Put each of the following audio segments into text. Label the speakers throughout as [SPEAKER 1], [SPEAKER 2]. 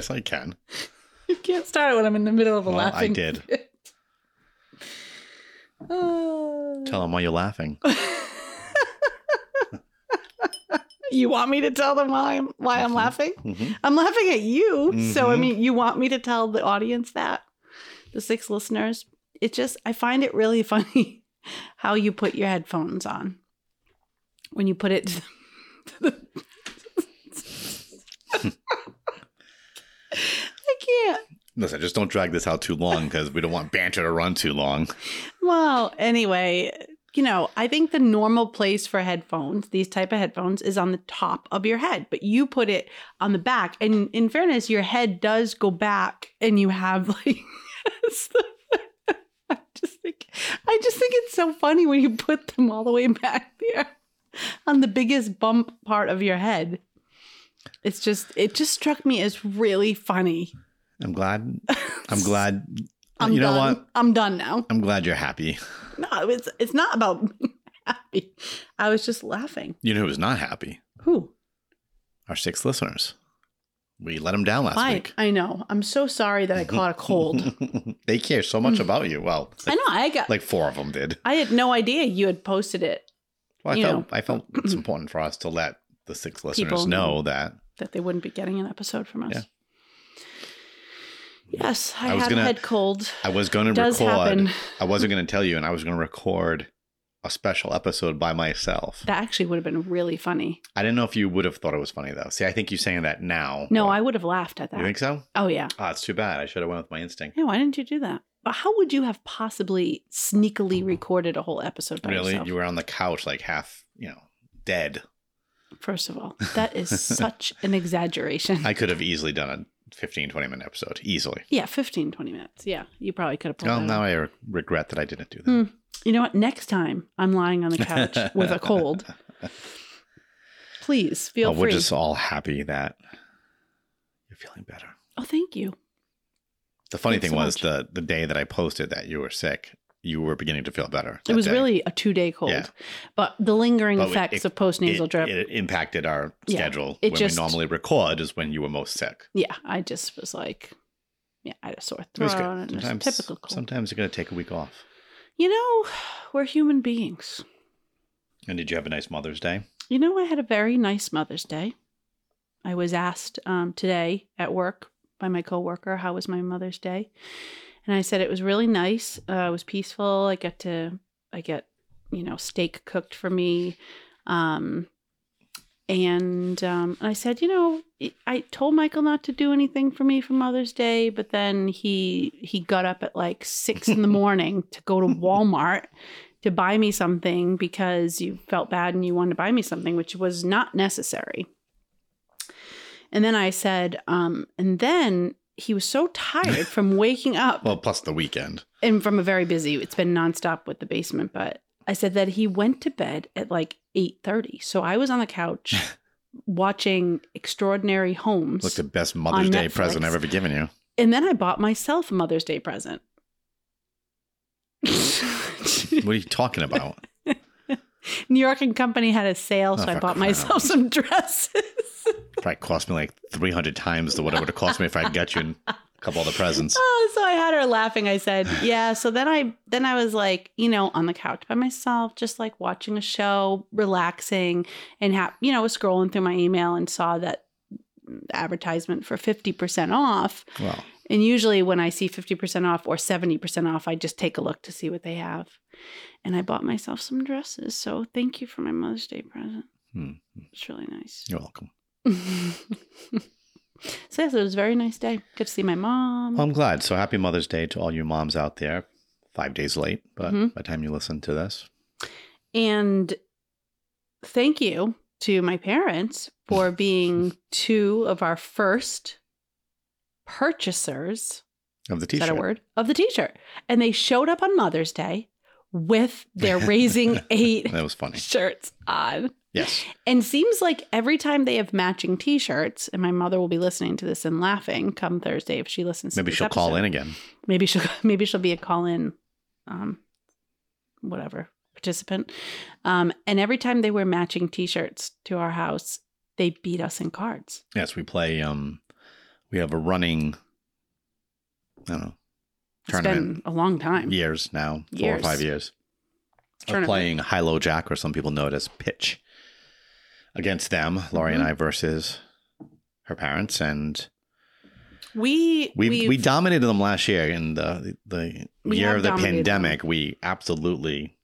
[SPEAKER 1] Yes, I can.
[SPEAKER 2] You can't start it when I'm in the middle of a
[SPEAKER 1] Well, I did.
[SPEAKER 2] Uh,
[SPEAKER 1] Tell them why you're laughing.
[SPEAKER 2] you want me to tell them why I'm why I'm
[SPEAKER 1] Mhm.
[SPEAKER 2] laughing?
[SPEAKER 1] Mhm.
[SPEAKER 2] I'm laughing at you. So I
[SPEAKER 1] Mhm.
[SPEAKER 2] mean, you want me to tell the audience that the six listeners. It just I find it really funny how you put your headphones on when you put it. To the, I can't.
[SPEAKER 1] Listen, just don't drag this out too long because we don't want banter to run too long.
[SPEAKER 2] Well, anyway, you know, I think the normal place for headphones, these type of headphones, is on the top of your head, but you put it on the back. And in fairness, your head does go back, and you have like. I just think, I just think it's so funny when you put them all the way back there on the biggest bump part of your head. It's just, it just struck me as really funny.
[SPEAKER 1] I'm glad. I'm glad.
[SPEAKER 2] I'm
[SPEAKER 1] you know
[SPEAKER 2] done.
[SPEAKER 1] what?
[SPEAKER 2] I'm done now.
[SPEAKER 1] I'm glad you're happy.
[SPEAKER 2] No, it's it's not about happy. I was just laughing.
[SPEAKER 1] You know who's not happy?
[SPEAKER 2] Who?
[SPEAKER 1] Our six listeners. We let them down last week.
[SPEAKER 2] I know. I'm so sorry that I caught a cold.
[SPEAKER 1] they care so much hmm. about you. Well,
[SPEAKER 2] I know. I got.
[SPEAKER 1] like four of them did.
[SPEAKER 2] I had no idea you had posted it
[SPEAKER 1] Well, I
[SPEAKER 2] You
[SPEAKER 1] felt
[SPEAKER 2] know.
[SPEAKER 1] I felt it's important for us to let the six listeners
[SPEAKER 2] People
[SPEAKER 1] know that
[SPEAKER 2] that they wouldn't be getting an episode from us.
[SPEAKER 1] Yeah.
[SPEAKER 2] Yes, I,
[SPEAKER 1] I was
[SPEAKER 2] had
[SPEAKER 1] gonna-
[SPEAKER 2] a head cold.
[SPEAKER 1] I was going to record.
[SPEAKER 2] happen.
[SPEAKER 1] I wasn't going to tell you, and I was going to record a special episode by myself.
[SPEAKER 2] That actually would have been really funny.
[SPEAKER 1] I didn't know if you would have thought it was funny though. See, I think you saying that now.
[SPEAKER 2] No, I would have laughed at that.
[SPEAKER 1] You think so?
[SPEAKER 2] oh yeah.
[SPEAKER 1] Oh, it's too bad. I should have went with my instinct.
[SPEAKER 2] Yeah. Why didn't you do that? But how would you have possibly sneakily hmm. recorded a whole episode by yourself?
[SPEAKER 1] really?
[SPEAKER 2] yourself?
[SPEAKER 1] You were on the couch, like half, you know, dead.
[SPEAKER 2] First of all, that is such an exaggeration.
[SPEAKER 1] I could have easily done a 15, 20 minute episode. Easily.
[SPEAKER 2] Yeah, 15, 20 minutes. Yeah, you probably could have pulled
[SPEAKER 1] Well,
[SPEAKER 2] that
[SPEAKER 1] now
[SPEAKER 2] off.
[SPEAKER 1] I re- regret that I didn't do that.
[SPEAKER 2] Hmm. You know what? Next time I'm lying on the couch with a cold, please feel
[SPEAKER 1] Well, we're just all happy that you're feeling better.
[SPEAKER 2] Oh, thank you.
[SPEAKER 1] The funny
[SPEAKER 2] Thanks
[SPEAKER 1] thing
[SPEAKER 2] so
[SPEAKER 1] was
[SPEAKER 2] much.
[SPEAKER 1] the the day that I posted that you were sick, you were beginning to feel better.
[SPEAKER 2] It was
[SPEAKER 1] day.
[SPEAKER 2] really a two day cold,
[SPEAKER 1] Yeah.
[SPEAKER 2] but the lingering
[SPEAKER 1] But
[SPEAKER 2] effects
[SPEAKER 1] it-
[SPEAKER 2] of post nasal
[SPEAKER 1] it,
[SPEAKER 2] drip.
[SPEAKER 1] it impacted our
[SPEAKER 2] Yeah,
[SPEAKER 1] schedule.
[SPEAKER 2] it
[SPEAKER 1] when
[SPEAKER 2] just-
[SPEAKER 1] we normally record is when you were most sick.
[SPEAKER 2] yeah, I just was like, yeah, I had a sore
[SPEAKER 1] It was
[SPEAKER 2] throat and just
[SPEAKER 1] Sometimes,
[SPEAKER 2] typical cold.
[SPEAKER 1] sometimes you're gonna take a week off.
[SPEAKER 2] You know, we're human beings.
[SPEAKER 1] And did you have a nice Mother's Day?
[SPEAKER 2] You know, I had a very nice Mother's Day. I was asked um, today at work by my coworker, "How was my Mother's Day?" And I said it was really nice. Uh, it was peaceful. I get to, I get, you know, steak cooked for me, um, and um, I said, you know, I told Michael not to do anything for me for Mother's Day, but then he he got up at like six in the morning to go to Walmart to buy me something because you felt bad and you wanted to buy me something, which was not necessary. And then I said, um, and then he was so tired from waking up
[SPEAKER 1] Well, plus the weekend.
[SPEAKER 2] and from a very busy, it's been nonstop with the basement, but I said that he went to bed at like 8:30. So I was on the couch watching Extraordinary Homes.
[SPEAKER 1] Look, the best Mother's Day present I've ever given you.
[SPEAKER 2] and then I bought myself a Mother's Day present.
[SPEAKER 1] What are you talking about?
[SPEAKER 2] New York and Company had a sale, oh, so
[SPEAKER 1] Oh,
[SPEAKER 2] I bought
[SPEAKER 1] out
[SPEAKER 2] myself some dresses.
[SPEAKER 1] Probably cost me like 300 times the what it would have cost me if I got you a couple other presents.
[SPEAKER 2] oh, so I had her laughing. I said, "Yeah." So then I then I was like, you know, on the couch by myself, just like watching a show, relaxing, and ha- you know, was scrolling through my email and saw that advertisement for 50% off.
[SPEAKER 1] Well,
[SPEAKER 2] And usually when I see 50% off or 70% off, I just take a look to see what they have. And I bought myself some dresses. So thank you for my Mother's Day present.
[SPEAKER 1] hmm,
[SPEAKER 2] It's really nice.
[SPEAKER 1] you're welcome.
[SPEAKER 2] so yes, it was a very nice day. Good to see my mom.
[SPEAKER 1] Well, I'm glad. So happy Mother's Day to all you moms out there. Five days late, but
[SPEAKER 2] Mhm.
[SPEAKER 1] by the time you listen to this,
[SPEAKER 2] And thank you to my parents for being two of our first purchasers.
[SPEAKER 1] of the
[SPEAKER 2] Is
[SPEAKER 1] t-shirt.
[SPEAKER 2] that a word? Of the t shirt. And they showed up on Mother's Day with their Raising Eight
[SPEAKER 1] That was funny.
[SPEAKER 2] shirts on.
[SPEAKER 1] Yes.
[SPEAKER 2] And seems like every time they have matching t shirts, and my mother will be listening to this and laughing come Thursday if she listens to
[SPEAKER 1] Maybe she'll call in again.
[SPEAKER 2] Maybe she'll maybe she'll be a call in um whatever participant. Um and every time they wear matching t-shirts to our house, they beat us in cards.
[SPEAKER 1] Yes, we play um we have a running, I don't know,
[SPEAKER 2] It's
[SPEAKER 1] tournament
[SPEAKER 2] been a long time.
[SPEAKER 1] years now, four
[SPEAKER 2] Years.
[SPEAKER 1] or five years. Of playing high low jack, or some people know it as pitch, against them, Laurie
[SPEAKER 2] Mm-hmm.
[SPEAKER 1] and I versus her parents, and
[SPEAKER 2] We
[SPEAKER 1] we
[SPEAKER 2] we've-
[SPEAKER 1] dominated them last year in the the year of the pandemic. We absolutely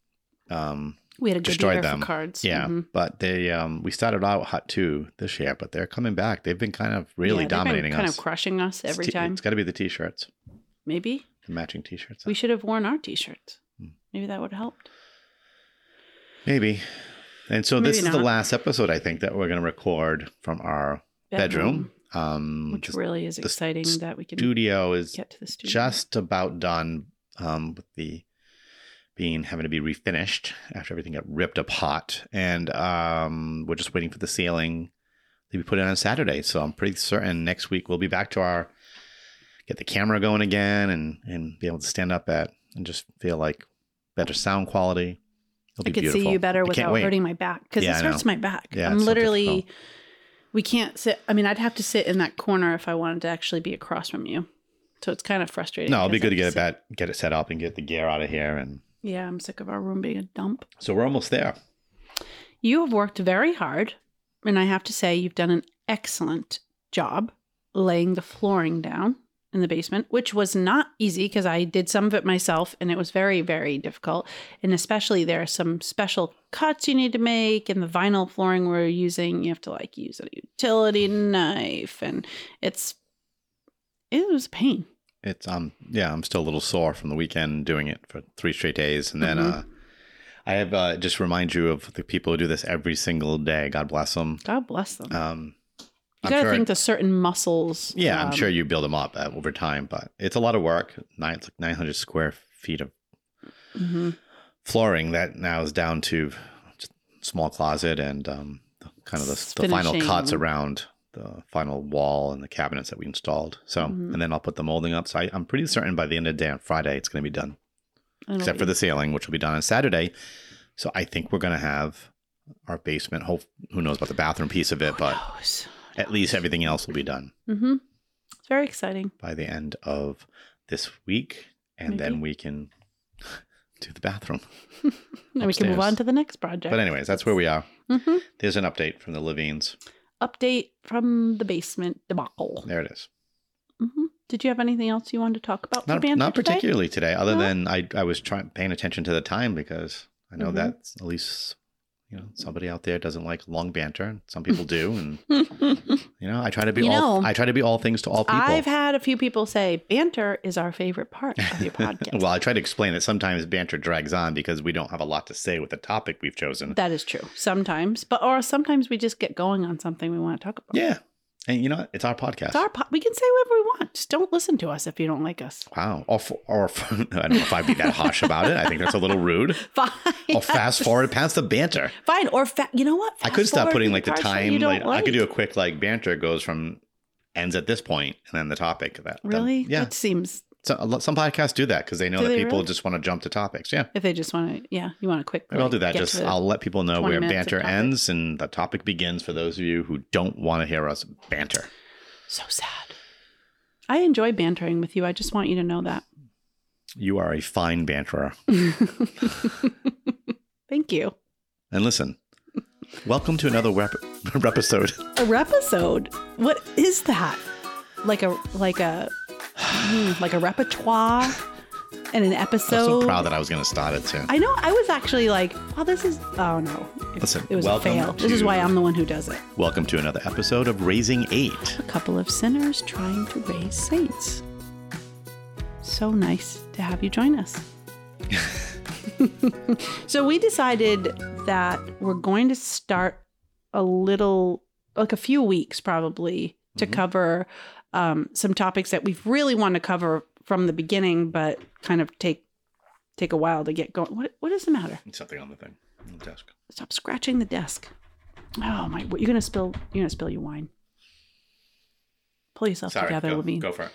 [SPEAKER 1] um,
[SPEAKER 2] we had a good
[SPEAKER 1] destroyed them.
[SPEAKER 2] cards.
[SPEAKER 1] Yeah,
[SPEAKER 2] Mhm.
[SPEAKER 1] but they um we started out hot too this year, but they're coming back. They've been kind of really
[SPEAKER 2] Yeah, they've been
[SPEAKER 1] dominating
[SPEAKER 2] kind
[SPEAKER 1] us.
[SPEAKER 2] of crushing us
[SPEAKER 1] It's
[SPEAKER 2] every
[SPEAKER 1] t-
[SPEAKER 2] time.
[SPEAKER 1] It's got to be the t-shirts,
[SPEAKER 2] Maybe
[SPEAKER 1] the matching t-shirts.
[SPEAKER 2] we should have worn our t-shirts.
[SPEAKER 1] Hmm.
[SPEAKER 2] Maybe that would have helped.
[SPEAKER 1] Maybe. And so this
[SPEAKER 2] Maybe
[SPEAKER 1] is the last episode I think that we're going to record from our bedroom. Um
[SPEAKER 2] which really is exciting that we can
[SPEAKER 1] studio is
[SPEAKER 2] get to the studio.
[SPEAKER 1] just about done um, with the being having to be refinished after everything got ripped apart, and um, we're just waiting for the ceiling to be put in on Saturday. So I'm pretty certain next week we'll be back to our get the camera going again and and be able to stand up at and just feel like better sound quality. It'll
[SPEAKER 2] I could
[SPEAKER 1] beautiful.
[SPEAKER 2] see you better without
[SPEAKER 1] wait.
[SPEAKER 2] hurting my back because
[SPEAKER 1] Yeah,
[SPEAKER 2] this
[SPEAKER 1] I know.
[SPEAKER 2] hurts my back.
[SPEAKER 1] Yeah,
[SPEAKER 2] I'm
[SPEAKER 1] it's so
[SPEAKER 2] literally. we can't sit. I mean, I'd have to sit in that corner if I wanted to actually be across from you. So it's kind of frustrating.
[SPEAKER 1] No, it'll be good to get it back, get it set up, and get the gear out of here. And
[SPEAKER 2] Yeah, I'm sick of our room being a dump.
[SPEAKER 1] so we're almost there.
[SPEAKER 2] You have worked very hard, and I have to say, you've done an excellent job laying the flooring down in the basement, which was not easy because I did some of it myself and it was very, very difficult. And especially there are some special cuts you need to make, and the vinyl flooring we're using, you have to like use a utility knife, and it's it was a pain.
[SPEAKER 1] It's um yeah, I'm still a little sore from the weekend doing it for three straight days, and then
[SPEAKER 2] Mhm.
[SPEAKER 1] uh, I have uh, just remind you of the people who do this every single day. God bless them.
[SPEAKER 2] God bless them.
[SPEAKER 1] Um,
[SPEAKER 2] you
[SPEAKER 1] I'm
[SPEAKER 2] got to
[SPEAKER 1] sure-
[SPEAKER 2] think the certain muscles.
[SPEAKER 1] yeah, I'm
[SPEAKER 2] um,
[SPEAKER 1] sure you build them up uh, over time, but it's a lot of work. Nine, it's like 900 square feet of
[SPEAKER 2] mhm.
[SPEAKER 1] flooring that now is down to just small closet and um, kind of the, the final cuts around the final wall and the cabinets that we installed. So,
[SPEAKER 2] Mhm.
[SPEAKER 1] and then I'll put the molding up. So I, I'm pretty certain by the end of the day on Friday, it's going to be done. Except for the ceiling, which will be done on Saturday. So I think we're going to have our basement. Hope who knows about the bathroom piece of it,
[SPEAKER 2] Who
[SPEAKER 1] but
[SPEAKER 2] knows?
[SPEAKER 1] At least everything else will be done
[SPEAKER 2] Mm-hmm. It's very exciting.
[SPEAKER 1] by the end of this week, and then we can do the bathroom.
[SPEAKER 2] and we can move on to the next project.
[SPEAKER 1] But anyways, that's where we are.
[SPEAKER 2] hmm
[SPEAKER 1] There's an update from the Levines.
[SPEAKER 2] Update from the basement debacle.
[SPEAKER 1] There it is.
[SPEAKER 2] hmm Did you have anything else you wanted to talk about?
[SPEAKER 1] Not, not
[SPEAKER 2] today?
[SPEAKER 1] particularly today, other
[SPEAKER 2] No?
[SPEAKER 1] than I, I was trying paying attention to the time because I know
[SPEAKER 2] Mhm.
[SPEAKER 1] that at least you know somebody out there doesn't like long banter. and Some people do, and you know I try to be
[SPEAKER 2] You
[SPEAKER 1] all
[SPEAKER 2] know,
[SPEAKER 1] I try to be all things to all people.
[SPEAKER 2] I've had a few people say banter is our favorite part of your podcast.
[SPEAKER 1] well, I try to explain that sometimes banter drags on because we don't have a lot to say with the topic we've chosen.
[SPEAKER 2] that is true. Sometimes, but or sometimes we just get going on something we want to talk about.
[SPEAKER 1] yeah, and you know what? it's our podcast.
[SPEAKER 2] It's our po- we can say whatever we want. Just don't listen to us if you don't like us.
[SPEAKER 1] wow, or for, or for, I don't know if I'd be that harsh about it. I think that's a little rude.
[SPEAKER 2] Fine.
[SPEAKER 1] Or fast forward past the banter.
[SPEAKER 2] Fine. Or fa- you know what?
[SPEAKER 1] I could stop putting like the time.
[SPEAKER 2] don't
[SPEAKER 1] Like, I could do a quick like banter goes from ends at this point and then the topic that that-
[SPEAKER 2] Really?
[SPEAKER 1] yeah.
[SPEAKER 2] It seems
[SPEAKER 1] So, some podcasts do that because they know
[SPEAKER 2] Do
[SPEAKER 1] that
[SPEAKER 2] they
[SPEAKER 1] people
[SPEAKER 2] really?
[SPEAKER 1] just want to jump to topics. Yeah,
[SPEAKER 2] if they just want to, yeah, you want to quick.
[SPEAKER 1] maybe I'll do that. Just I'll let people know where banter ends and the topic begins for those of you who don't want to hear us banter.
[SPEAKER 2] So sad. I enjoy bantering with you. I just want you to know that.
[SPEAKER 1] You are a fine banterer.
[SPEAKER 2] Thank you.
[SPEAKER 1] And listen, welcome to another rep- episode.
[SPEAKER 2] A rep episode. What is that? Like a like a like a repertoire and an episode.
[SPEAKER 1] I'm so proud that I was going to start it too.
[SPEAKER 2] I know. I was actually like, "Oh, this is." Oh no! It,
[SPEAKER 1] Listen,
[SPEAKER 2] it was a fail. This is why I'm the one who does it.
[SPEAKER 1] Welcome to another episode of Raising Eight.
[SPEAKER 2] A couple of sinners trying to raise saints. So nice to have you join us. so we decided that we're going to start a little, like a few weeks probably, to
[SPEAKER 1] Mhm.
[SPEAKER 2] cover um, some topics that we've really want to cover from the beginning, but kind of take take a while to get going. What what is the matter?
[SPEAKER 1] Something on the thing on the desk.
[SPEAKER 2] Stop scratching the desk. Oh my! What, you're gonna spill. You're gonna spill your wine. Pull yourself
[SPEAKER 1] Sorry,
[SPEAKER 2] together,
[SPEAKER 1] go,
[SPEAKER 2] Levine.
[SPEAKER 1] go for it.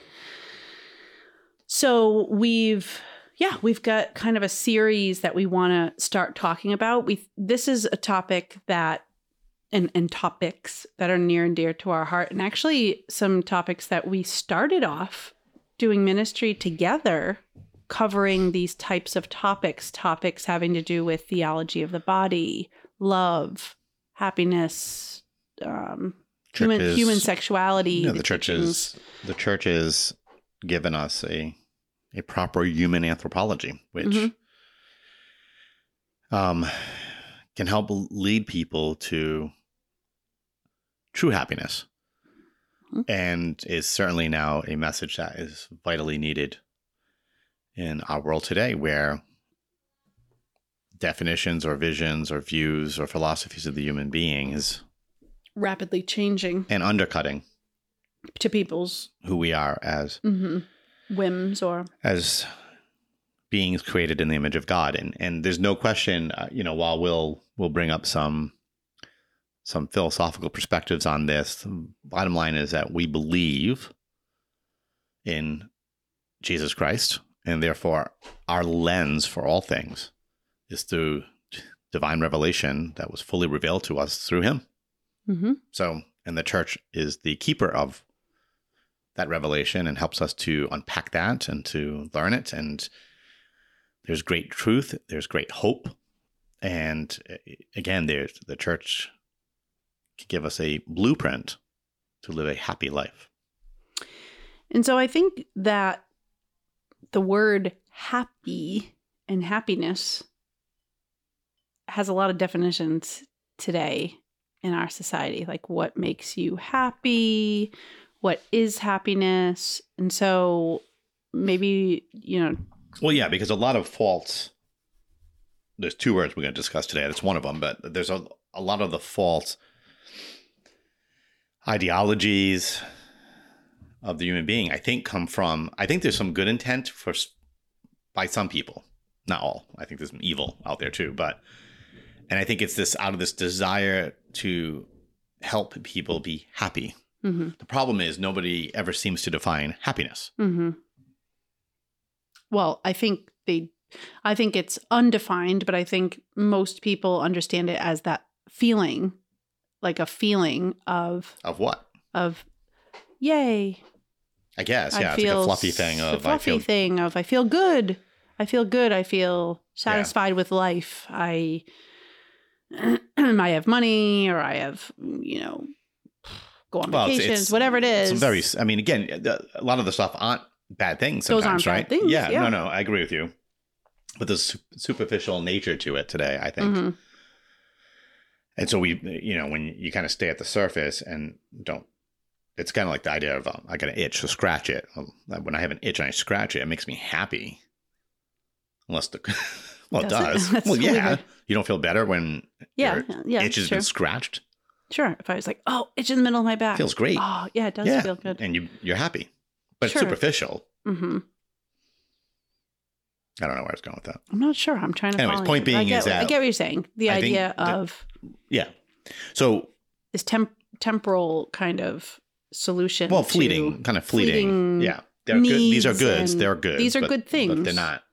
[SPEAKER 2] So we've yeah, we've got kind of a series that we want to start talking about. We this is a topic that and, and topics that are near and dear to our heart, and actually some topics that we started off doing ministry together, covering these types of topics, topics having to do with theology of the body, love, happiness, um, human
[SPEAKER 1] Churches-
[SPEAKER 2] human sexuality.
[SPEAKER 1] Yeah, the,
[SPEAKER 2] the
[SPEAKER 1] church is the church has given us a a proper human anthropology, which
[SPEAKER 2] Mhm.
[SPEAKER 1] um, can help lead people to true happiness,
[SPEAKER 2] Mhm.
[SPEAKER 1] and is certainly now a message that is vitally needed in our world today, where definitions or visions or views or philosophies of the human being is
[SPEAKER 2] rapidly changing.
[SPEAKER 1] and undercutting
[SPEAKER 2] to people's
[SPEAKER 1] who we are as
[SPEAKER 2] mhm, whims or
[SPEAKER 1] as beings created in the image of God, and and there's no question, uh, you know, while we'll we'll bring up some some philosophical perspectives on this, the bottom line is that we believe in Jesus Christ, and therefore our lens for all things is through divine revelation that was fully revealed to us through Him.
[SPEAKER 2] Mhm.
[SPEAKER 1] So, and the church is the keeper of that revelation and helps us to unpack that and to learn it. And there's great truth, there's great hope. And uh, again, there's the church give us a blueprint to live a happy life.
[SPEAKER 2] And so I think that the word happy and happiness has a lot of definitions today in our society. Like what makes you happy? What is happiness? And so maybe, you know,
[SPEAKER 1] Well, yeah, because a lot of faults, there's two words we're going to discuss today. That's one of them, but there's a, a lot of the false ideologies of the human being, I think, come from, I think there's some good intent for by some people, not all. I think there's some evil out there too, but, and I think it's this out of this desire to help people be happy.
[SPEAKER 2] mhm,
[SPEAKER 1] The problem is nobody ever seems to define happiness.
[SPEAKER 2] mhm. well, I think they, I think it's undefined, but I think most people understand it as that feeling, like a feeling of,
[SPEAKER 1] Of what?
[SPEAKER 2] of, yay,
[SPEAKER 1] I guess,
[SPEAKER 2] I
[SPEAKER 1] yeah, it's like a fluffy thing
[SPEAKER 2] the
[SPEAKER 1] of I
[SPEAKER 2] fluffy
[SPEAKER 1] feel
[SPEAKER 2] thing of I feel good. I feel good. I feel satisfied with life. I I have money or I have you know go on
[SPEAKER 1] Well,
[SPEAKER 2] vacations,
[SPEAKER 1] it's-
[SPEAKER 2] whatever it is.
[SPEAKER 1] Some very, I mean, again, a lot of the stuff aren't bad things.
[SPEAKER 2] Those
[SPEAKER 1] Sometimes, right?
[SPEAKER 2] things,
[SPEAKER 1] Yeah,
[SPEAKER 2] yeah.
[SPEAKER 1] no, no, I agree with you. But there's su- superficial nature to it today, I think.
[SPEAKER 2] Mhm.
[SPEAKER 1] And so we, you know, when you kind of stay at the surface and don't, it's kind of like the idea of um, I got an itch, so scratch it. Um, When I have an itch and I scratch it, it makes me happy. Unless the, well, it
[SPEAKER 2] Does it?
[SPEAKER 1] does. Well, yeah.
[SPEAKER 2] weird.
[SPEAKER 1] You don't feel better when
[SPEAKER 2] Yeah,
[SPEAKER 1] your
[SPEAKER 2] yeah,
[SPEAKER 1] itch has
[SPEAKER 2] sure.
[SPEAKER 1] been scratched.
[SPEAKER 2] Sure. If I was like, oh, itch in the middle of my back.
[SPEAKER 1] Feels great.
[SPEAKER 2] Oh, yeah, it does
[SPEAKER 1] yeah,
[SPEAKER 2] feel good.
[SPEAKER 1] and you you're happy, but
[SPEAKER 2] Sure.
[SPEAKER 1] it's superficial.
[SPEAKER 2] hmm
[SPEAKER 1] I don't know where I was going with that.
[SPEAKER 2] I'm not sure. I'm trying to.
[SPEAKER 1] Anyways, point
[SPEAKER 2] you. I
[SPEAKER 1] being
[SPEAKER 2] get,
[SPEAKER 1] is that
[SPEAKER 2] I get what you're saying. The
[SPEAKER 1] I
[SPEAKER 2] idea of
[SPEAKER 1] Yeah. So,
[SPEAKER 2] this temp- temporal kind of solution.
[SPEAKER 1] well, fleeting, kind of fleeting.
[SPEAKER 2] fleeting
[SPEAKER 1] yeah. They're good. These are goods. They're good.
[SPEAKER 2] these are
[SPEAKER 1] but-
[SPEAKER 2] good
[SPEAKER 1] But
[SPEAKER 2] things.
[SPEAKER 1] they're not.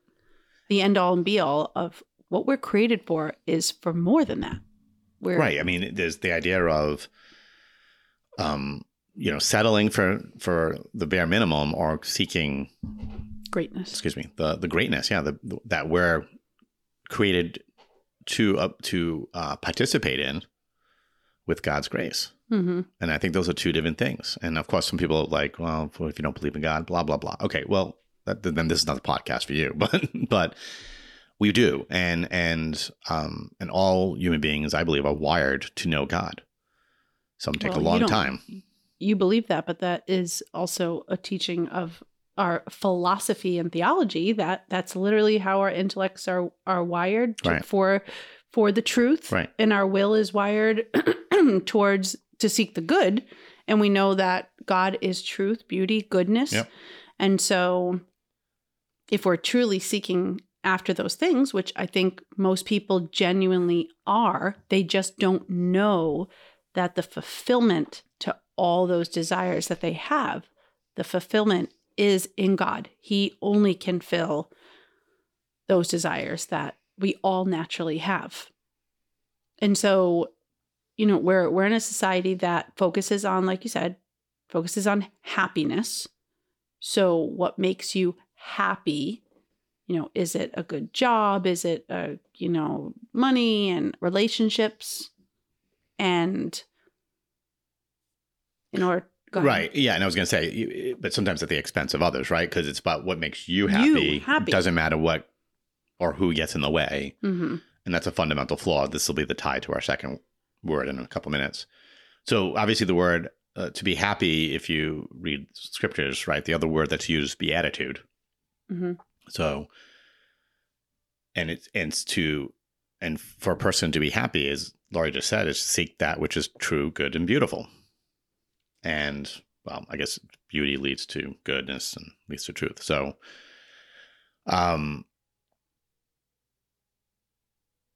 [SPEAKER 2] the end all and be all of what we're created for is for more than that. We're
[SPEAKER 1] Right. I mean, there's the idea of, um, you know, settling for for the bare minimum or seeking,
[SPEAKER 2] greatness.
[SPEAKER 1] excuse me, the the greatness. Yeah, the, that we're created to up to uh, participate in with God's grace.
[SPEAKER 2] hmm
[SPEAKER 1] And I think those are two different things. And of course, some people are like, well, if you don't believe in God, blah blah blah. Okay, well, that, then this is not the podcast for you. But but we do, and and um and all human beings, I believe, are wired to know God. Some take
[SPEAKER 2] Well,
[SPEAKER 1] a long time.
[SPEAKER 2] You believe that, but that is also a teaching of our philosophy and theology. That that's literally how our intellects are are wired to,
[SPEAKER 1] Right.
[SPEAKER 2] for for the truth,
[SPEAKER 1] Right.
[SPEAKER 2] and our will is wired towards to seek the good. And we know that God is truth, beauty, goodness.
[SPEAKER 1] Yep.
[SPEAKER 2] And so, if we're truly seeking after those things, which I think most people genuinely are, they just don't know that the fulfillment to all those desires that they have, the fulfillment is in God. He only can fill those desires that we all naturally have. And so you know, we're we're in a society that focuses on, like you said, focuses on happiness. So what makes you happy? You know, is it a good job? Is it a, you know, money and relationships? And in order.
[SPEAKER 1] Right. Yeah. And I was going to say, but sometimes at the expense of others, right? Because it's about what makes you happy.
[SPEAKER 2] You happy.
[SPEAKER 1] Doesn't matter what or who gets in the way.
[SPEAKER 2] hmm
[SPEAKER 1] And that's a fundamental flaw. This will be the tie to our second word in a couple minutes. So, obviously, the word uh, to be happy, if you read scriptures, right? The other word that's used is beatitude.
[SPEAKER 2] hmm
[SPEAKER 1] So, and it's and it's to and for a person to be happy, as Laurie just said, is to seek that which is true, good, and beautiful. And well, I guess beauty leads to goodness and leads to truth. So, um,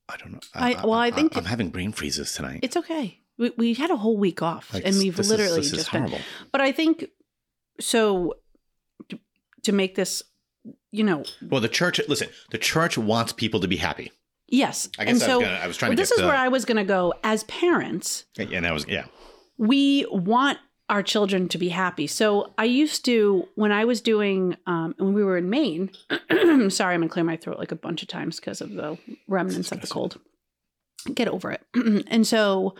[SPEAKER 1] I don't know.
[SPEAKER 2] I- well, I think-
[SPEAKER 1] I'm having brain freezes tonight.
[SPEAKER 2] It's okay. We, we had a whole week off,
[SPEAKER 1] Like,
[SPEAKER 2] and we've literally
[SPEAKER 1] is
[SPEAKER 2] just been.
[SPEAKER 1] horrible.
[SPEAKER 2] But I think so. To, to make this, you know,
[SPEAKER 1] Well, the church. Listen, the church wants people to be happy.
[SPEAKER 2] yes,
[SPEAKER 1] I guess
[SPEAKER 2] and
[SPEAKER 1] I,
[SPEAKER 2] so
[SPEAKER 1] was gonna, I was trying
[SPEAKER 2] well,
[SPEAKER 1] to
[SPEAKER 2] this is
[SPEAKER 1] to,
[SPEAKER 2] where I was going to go. As parents,
[SPEAKER 1] and I was yeah.
[SPEAKER 2] we want our children to be happy. So I used to, when I was doing, um, when we were in Maine, sorry, I'm going to clear my throat like a bunch of times because of the remnants of the cold. Get over it. and so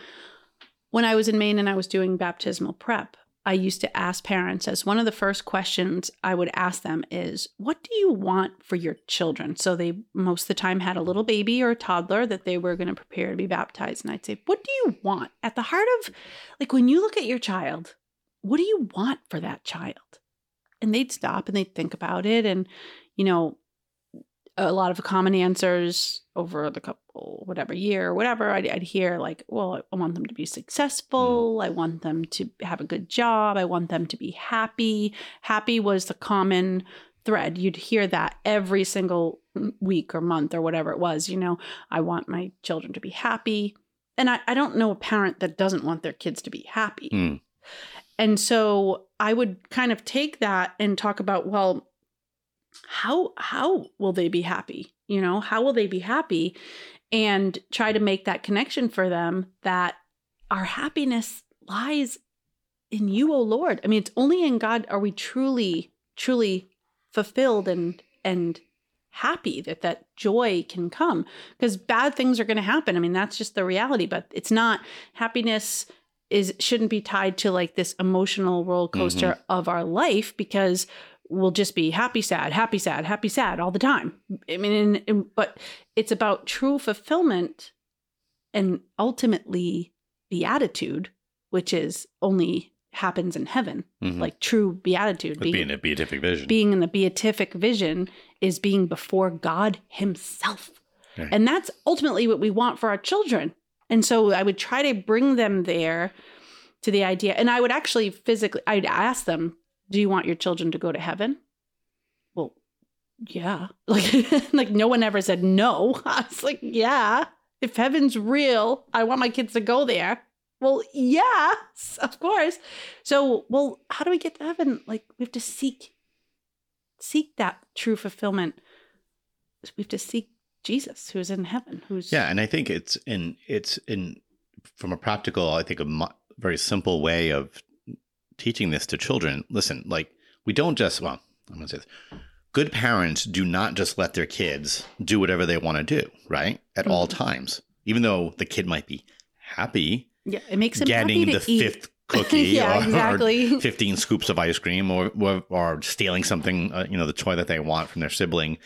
[SPEAKER 2] when I was in Maine and I was doing baptismal prep, I used to ask parents as one of the first questions I would ask them is, What do you want for your children? So they most of the time had a little baby or a toddler that they were going to prepare to be baptized. And I'd say, What do you want? At the heart of, like, when you look at your child, what do you want for that child? And they'd stop and they'd think about it. And, you know, a lot of common answers over the couple, whatever year or whatever, I'd, I'd hear like, well, I want them to be successful. I want them to have a good job. I want them to be happy. Happy was the common thread. You'd hear that every single week or month or whatever it was. You know, I want my children to be happy. And I, I don't know a parent that doesn't want their kids to be happy.
[SPEAKER 1] Mm.
[SPEAKER 2] And so I would kind of take that and talk about, well, how how will they be happy? You know, how will they be happy? And try to make that connection for them that our happiness lies in you, O Lord. I mean, it's only in God are we truly, truly fulfilled and and happy that that joy can come because bad things are going to happen. I mean, that's just the reality, but it's not happiness is shouldn't be tied to like this emotional roller mm-hmm. coaster of our life because we'll just be happy sad happy sad happy sad all the time i mean but it's about true fulfillment and ultimately beatitude which is only happens in heaven
[SPEAKER 1] Mhm.
[SPEAKER 2] like true beatitude
[SPEAKER 1] But being in a beatific vision.
[SPEAKER 2] being in the beatific vision is being before God Himself.
[SPEAKER 1] Right.
[SPEAKER 2] And that's ultimately what we want for our children. And so I would try to bring them there to the idea. And I would actually physically, I'd ask them, Do you want your children to go to heaven? Well, yeah. Like, like no one ever said no. I was like, Yeah. If heaven's real, I want my kids to go there. Well, yeah, of course. So, well, how do we get to heaven? Like, we have to seek seek that true fulfillment. We have to seek Jesus, who's in heaven, who's
[SPEAKER 1] Yeah, and I think it's in it's in from a practical, I think a mu- very simple way of teaching this to children. Listen, like we don't just well, I'm to say this. Good parents do not just let their kids do whatever they want to do, right? At all
[SPEAKER 2] Mhm.
[SPEAKER 1] times. Even though the kid might be happy
[SPEAKER 2] yeah, it makes him
[SPEAKER 1] getting
[SPEAKER 2] happy
[SPEAKER 1] the
[SPEAKER 2] eat.
[SPEAKER 1] fifth cookie
[SPEAKER 2] yeah,
[SPEAKER 1] or, or
[SPEAKER 2] exactly.
[SPEAKER 1] 15 scoops of ice cream or or, or stealing something, uh, you know, the toy that they want from their sibling.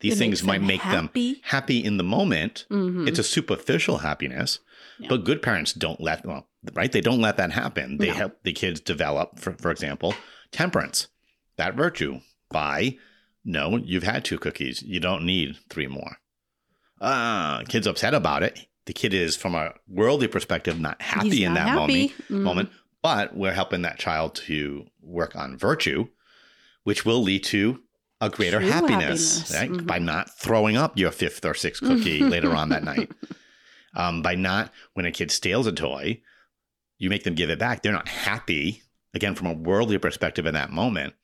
[SPEAKER 1] These
[SPEAKER 2] It
[SPEAKER 1] things might
[SPEAKER 2] them
[SPEAKER 1] make them
[SPEAKER 2] happy.
[SPEAKER 1] happy in the moment.
[SPEAKER 2] Mhm.
[SPEAKER 1] It's a superficial happiness,
[SPEAKER 2] Yeah.
[SPEAKER 1] but good parents don't let well, right? They don't let that happen. They
[SPEAKER 2] No.
[SPEAKER 1] help the kids develop, for, for example, temperance, that virtue by no, you've had two cookies. You don't need three more. Ah, kid's upset about it. The kid is, from a worldly perspective, not happy
[SPEAKER 2] He's
[SPEAKER 1] in
[SPEAKER 2] not
[SPEAKER 1] that
[SPEAKER 2] happy.
[SPEAKER 1] moment.
[SPEAKER 2] Mhm.
[SPEAKER 1] Moment, but we're helping that child to work on virtue, which will lead to a greater
[SPEAKER 2] True
[SPEAKER 1] happiness,
[SPEAKER 2] happiness.
[SPEAKER 1] right?
[SPEAKER 2] Mhm.
[SPEAKER 1] by not throwing up your fifth or sixth cookie later on that night. Um, by not, when a kid steals a toy, you make them give it back. They're not happy, again, from a worldly perspective in that moment,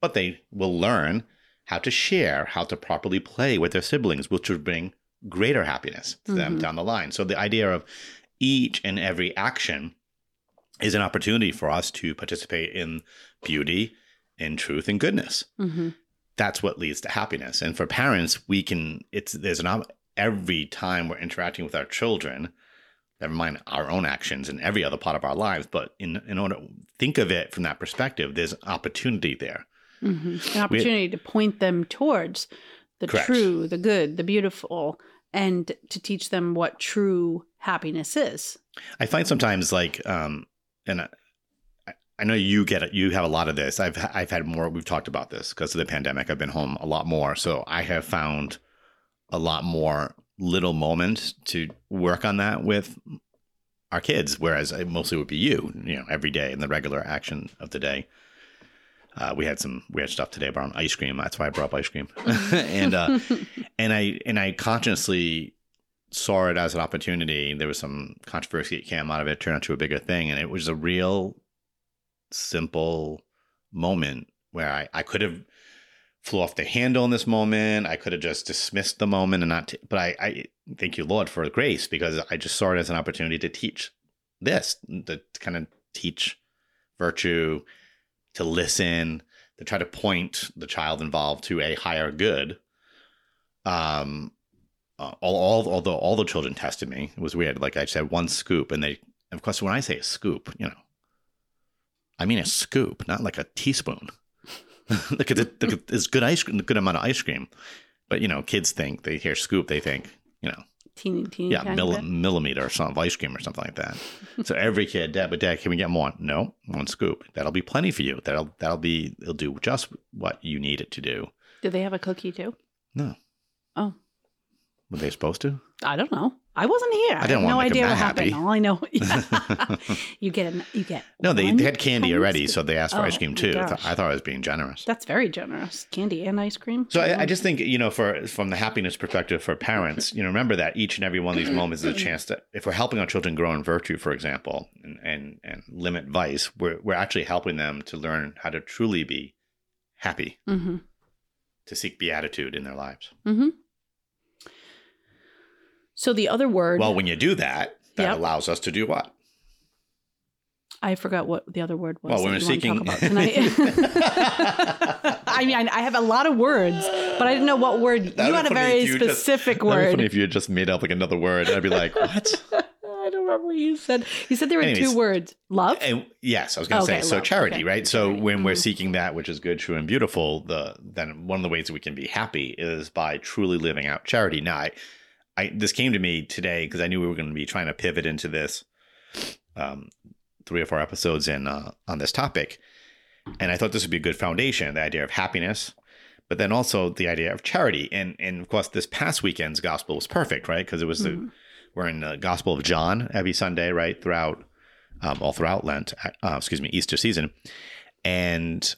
[SPEAKER 1] but they will learn how to share, how to properly play with their siblings, which will bring greater happiness to them
[SPEAKER 2] Mhm.
[SPEAKER 1] down the line. So the idea of each and every action is an opportunity for us to participate in beauty, in truth, and goodness.
[SPEAKER 2] hmm
[SPEAKER 1] That's what leads to happiness. And for parents, we can. It's there's an op- every time we're interacting with our children. Never mind our own actions and every other part of our lives, but in in order think of it from that perspective, there's opportunity there.
[SPEAKER 2] hmm An opportunity to point them towards the
[SPEAKER 1] Correct.
[SPEAKER 2] true, the good, the beautiful, and to teach them what true happiness is.
[SPEAKER 1] I find sometimes like, um, and I, I know you get it. You have a lot of this. I've I've had more. We've talked about this because of the pandemic. I've been home a lot more, so I have found a lot more little moment to work on that with our kids. Whereas it mostly would be you, you know, every day in the regular action of the day. Uh, we had some weird stuff today about ice cream. That's why I brought up ice cream, and uh, and I and I consciously saw it as an opportunity. There was some controversy that came out of it, turned into a bigger thing, and it was a real simple moment where I, I could have flew off the handle in this moment. I could have just dismissed the moment and not. T- but I, I thank you, Lord, for grace because I just saw it as an opportunity to teach this, to kind of teach virtue, to listen, to try to point the child involved to a higher good. Um, uh, all, all although all the children tested me, it was weird. Like I said, one scoop, and they, of course, when I say a scoop, you know, I mean a scoop, not like a teaspoon. look at the, look at it's good ice cream, good amount of ice cream. But you know, kids think they hear scoop, they think you know,
[SPEAKER 2] teeny, teeny,
[SPEAKER 1] yeah, mill, millimeter or something of ice cream or something like that. so every kid, dad, but dad, can we get more? No, one scoop. That'll be plenty for you. That'll that'll be it'll do just what you need it to do.
[SPEAKER 2] Do they have a cookie too?
[SPEAKER 1] No,
[SPEAKER 2] Oh,
[SPEAKER 1] were they supposed to?
[SPEAKER 2] I don't know. I wasn't here. I,
[SPEAKER 1] didn't
[SPEAKER 2] have no idea
[SPEAKER 1] them
[SPEAKER 2] what happened. All I know, you get a, you get.
[SPEAKER 1] No, they, they had candy already, so they asked for
[SPEAKER 2] Oh,
[SPEAKER 1] ice cream too.
[SPEAKER 2] gosh.
[SPEAKER 1] I thought I was being generous.
[SPEAKER 2] That's very generous. Candy and ice cream.
[SPEAKER 1] So I, I just think you know, for from the happiness perspective for parents, you know, remember that each and every one of these moments is a chance that if we're helping our children grow in virtue, for example, and and, and limit vice, we're we're actually helping them to learn how to truly be happy,
[SPEAKER 2] Mm-hmm.
[SPEAKER 1] to seek beatitude in their lives.
[SPEAKER 2] Mm-hmm. So the other word.
[SPEAKER 1] Well, when you do that, that
[SPEAKER 2] Yep.
[SPEAKER 1] allows us to do what?
[SPEAKER 2] I forgot what the other word was.
[SPEAKER 1] Well,
[SPEAKER 2] that
[SPEAKER 1] we're
[SPEAKER 2] to
[SPEAKER 1] seeking-
[SPEAKER 2] about tonight. I mean, I have a lot of words, but I didn't know what word.
[SPEAKER 1] That
[SPEAKER 2] you had a very
[SPEAKER 1] just-
[SPEAKER 2] specific
[SPEAKER 1] That'd be funny if you had just made up like another word. I'd be like, what?
[SPEAKER 2] I don't remember what you said. You said there were
[SPEAKER 1] Anyways.
[SPEAKER 2] two words. Love.
[SPEAKER 1] And yes, I was going to
[SPEAKER 2] Okay,
[SPEAKER 1] say so
[SPEAKER 2] love.
[SPEAKER 1] charity,
[SPEAKER 2] Okay,
[SPEAKER 1] right? So
[SPEAKER 2] charity.
[SPEAKER 1] when we're
[SPEAKER 2] Mhm.
[SPEAKER 1] seeking that which is good, true, and beautiful, the then one of the ways that we can be happy is by truly living out charity. Now, I, I this came to me today because I knew we were going to be trying to pivot into this, um, three or four episodes in uh, on this topic, and I thought this would be a good foundation: the idea of happiness, but then also the idea of charity. And and of course, this past weekend's gospel was perfect, right? Because it was the
[SPEAKER 2] Mhm.
[SPEAKER 1] we're in the Gospel of John every Sunday, right? Throughout, um, all throughout Lent, uh, excuse me, Easter season, and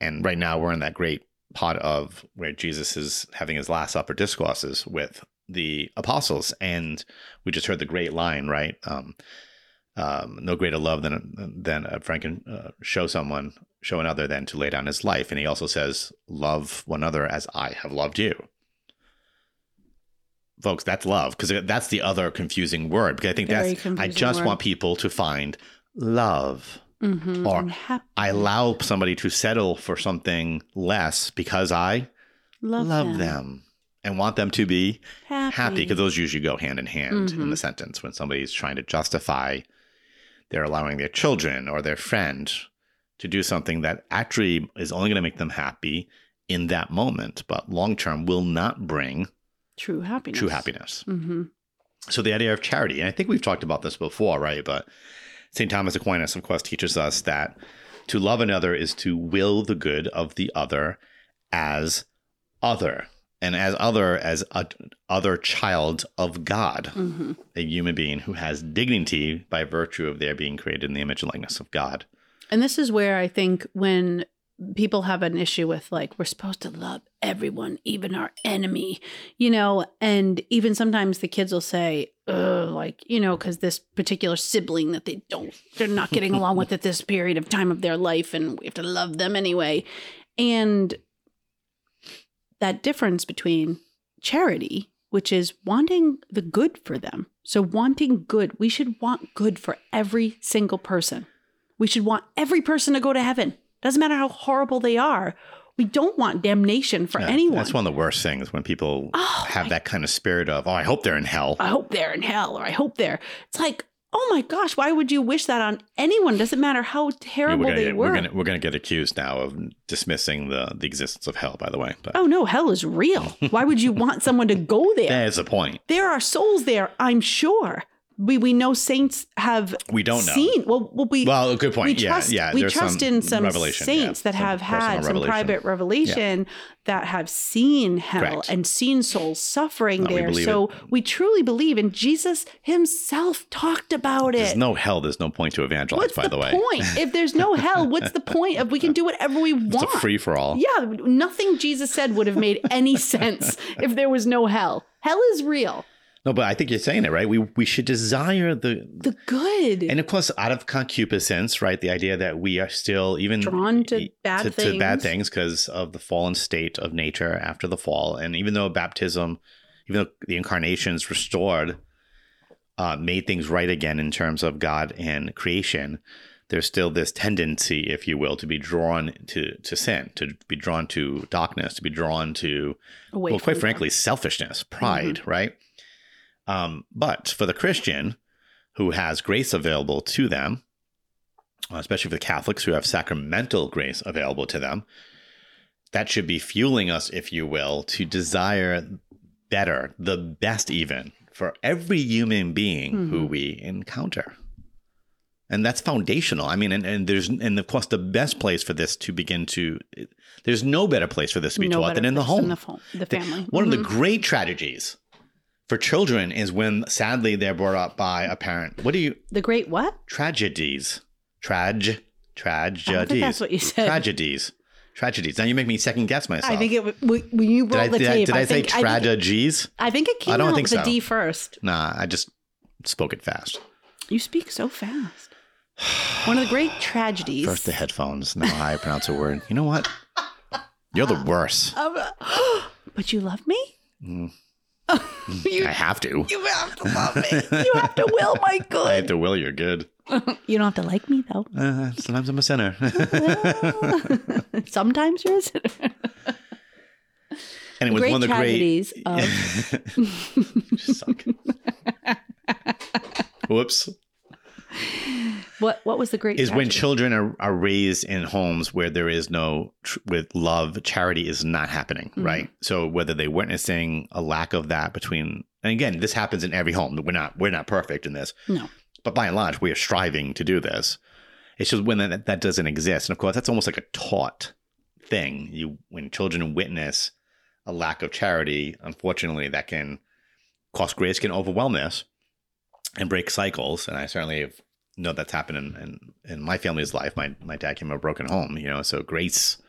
[SPEAKER 1] and right now we're in that great pot of where Jesus is having his Last Supper discourses with the apostles, and we just heard the great line, right? Um, um, no greater love than than a friend can uh, show someone, show another, than to lay down his life. And he also says, "Love one another as I have loved you." Folks, that's love because that's the other confusing word. Because I think
[SPEAKER 2] Very
[SPEAKER 1] that's I just
[SPEAKER 2] word.
[SPEAKER 1] want people to find love.
[SPEAKER 2] Mhm.
[SPEAKER 1] Or I allow somebody to settle for something less because I
[SPEAKER 2] love,
[SPEAKER 1] love,
[SPEAKER 2] them.
[SPEAKER 1] them. And want them to be Happy. because those usually go hand in hand in
[SPEAKER 2] Mhm.
[SPEAKER 1] the sentence when somebody's trying to justify they're allowing their children or their friend to do something that actually is only going to make them happy in that moment but long term will not bring
[SPEAKER 2] true happiness.
[SPEAKER 1] true happiness
[SPEAKER 2] Mm-hmm.
[SPEAKER 1] so the idea of charity and i think we've talked about this before right but st thomas aquinas of course teaches us that to love another is to will the good of the other as other and as other as a other child of god
[SPEAKER 2] Mm-hmm.
[SPEAKER 1] a human being who has dignity by virtue of their being created in the image and likeness of god
[SPEAKER 2] And this is where I think when people have an issue with like we're supposed to love everyone, even our enemy, you know, and even sometimes the kids will say, Ugh, like, you know, because this particular sibling that they don't, they're not getting along with at this period of time of their life, and we have to love them anyway. And that difference between charity, which is wanting the good for them, So, wanting good, we should want good for every single person. We should want every person to go to heaven. Doesn't matter how horrible they are. We don't want damnation for
[SPEAKER 1] Yeah,
[SPEAKER 2] anyone.
[SPEAKER 1] That's one of the worst things when people
[SPEAKER 2] Oh,
[SPEAKER 1] have
[SPEAKER 2] I-
[SPEAKER 1] that kind of spirit of, oh, I hope they're in hell.
[SPEAKER 2] I hope they're in hell or I hope they're. It's like, oh my gosh, why would you wish that on anyone? Doesn't matter how
[SPEAKER 1] Yeah,
[SPEAKER 2] terrible
[SPEAKER 1] we're gonna
[SPEAKER 2] they were.
[SPEAKER 1] we're gonna we're gonna get accused now of dismissing the the existence of hell. By the way, but
[SPEAKER 2] oh no, hell is real. Why would you want someone to go there?
[SPEAKER 1] There's a point.
[SPEAKER 2] There are souls there, I'm sure. We we know saints have
[SPEAKER 1] We don't know.
[SPEAKER 2] seen. Well, well we
[SPEAKER 1] Well, good point.
[SPEAKER 2] we
[SPEAKER 1] yeah,
[SPEAKER 2] trust
[SPEAKER 1] yeah.
[SPEAKER 2] we trust
[SPEAKER 1] some
[SPEAKER 2] in some
[SPEAKER 1] revelation,
[SPEAKER 2] saints
[SPEAKER 1] yeah,
[SPEAKER 2] that
[SPEAKER 1] some
[SPEAKER 2] have had some
[SPEAKER 1] revelation.
[SPEAKER 2] private revelation that have seen hell
[SPEAKER 1] Correct.
[SPEAKER 2] and seen souls suffering
[SPEAKER 1] No,
[SPEAKER 2] there.
[SPEAKER 1] believe
[SPEAKER 2] So we truly believe, and Jesus Himself talked about
[SPEAKER 1] There's
[SPEAKER 2] it.
[SPEAKER 1] There's no hell. There's no point to evangelize.
[SPEAKER 2] what's
[SPEAKER 1] by
[SPEAKER 2] the,
[SPEAKER 1] the, way,
[SPEAKER 2] point? if there's no hell, what's the point of we can do whatever we
[SPEAKER 1] it's
[SPEAKER 2] want?
[SPEAKER 1] a free for all.
[SPEAKER 2] yeah, nothing Jesus said would have made any sense if there was no hell. Hell is real.
[SPEAKER 1] No, but I think you're saying it right. We we should desire the
[SPEAKER 2] The good.
[SPEAKER 1] and of course out of concupiscence, right? The idea that we are still even
[SPEAKER 2] Drawn to bad
[SPEAKER 1] to, to bad
[SPEAKER 2] things.
[SPEAKER 1] things because of the fallen state of nature after the fall. And even though baptism, even though the incarnation is restored, uh, made things right again in terms of God and creation, there's still this tendency, if you will, to be drawn to to sin, to be drawn to darkness, to be drawn to
[SPEAKER 2] Away
[SPEAKER 1] well, quite frankly, selfishness, pride, right? Um, but for the Christian who has grace available to them, uh, especially for the Catholics who have sacramental grace available to them, that should be fueling us, if you will, to desire better, the best even for every human being who
[SPEAKER 2] Mhm.
[SPEAKER 1] we encounter. And that's foundational. I mean, and, and there's, and of course, the best place for this to begin to, there's no better place for this to be
[SPEAKER 2] No
[SPEAKER 1] taught than in the home.
[SPEAKER 2] than the, the
[SPEAKER 1] The-
[SPEAKER 2] family.
[SPEAKER 1] One of the
[SPEAKER 2] Mhm.
[SPEAKER 1] great tragedies for children is when sadly they're brought up by a parent. What do you
[SPEAKER 2] the great what?
[SPEAKER 1] tragedies? Trage
[SPEAKER 2] I that's
[SPEAKER 1] tragedies.
[SPEAKER 2] what you said.
[SPEAKER 1] Tragedies. Tragedies. Now you make me second guess myself.
[SPEAKER 2] I think it w- when you
[SPEAKER 1] did I,
[SPEAKER 2] rolled the
[SPEAKER 1] did I,
[SPEAKER 2] tape.
[SPEAKER 1] did I, say
[SPEAKER 2] think, I think,
[SPEAKER 1] tragedies?
[SPEAKER 2] I think it came
[SPEAKER 1] I don't
[SPEAKER 2] out
[SPEAKER 1] think
[SPEAKER 2] with a
[SPEAKER 1] so.
[SPEAKER 2] D first.
[SPEAKER 1] Nah, I just spoke it fast.
[SPEAKER 2] You speak so fast. One of the great tragedies.
[SPEAKER 1] First the headphones, now I pronounce a word. You know what? You're the worst.
[SPEAKER 2] Um, but you love me.
[SPEAKER 1] Mm,
[SPEAKER 2] you,
[SPEAKER 1] I have to.
[SPEAKER 2] you have to love me. You have to will my good.
[SPEAKER 1] I have to will you're good.
[SPEAKER 2] You don't have to like me though.
[SPEAKER 1] Uh, sometimes I'm a sinner.
[SPEAKER 2] Sometimes you're a sinner.
[SPEAKER 1] and it was one of the
[SPEAKER 2] tragedies
[SPEAKER 1] great.
[SPEAKER 2] of
[SPEAKER 1] suck. Whoops.
[SPEAKER 2] What? What was the great?
[SPEAKER 1] Is when children are, are raised in homes where there is no, tr- with love, charity is not happening,
[SPEAKER 2] Mhm.
[SPEAKER 1] right? So whether they're witnessing a lack of that between, and again, this happens in every home. We're not, we're not perfect in this,
[SPEAKER 2] No.
[SPEAKER 1] but by and large, we are striving to do this. It's just when that, that doesn't exist. And of course, that's almost like a taught thing. You, when children witness a lack of charity, unfortunately, that can cause grace can overwhelm this and break cycles. And I certainly have, know that's happened in, in, in my family's life. My, my dad came from a broken home, you know, so grace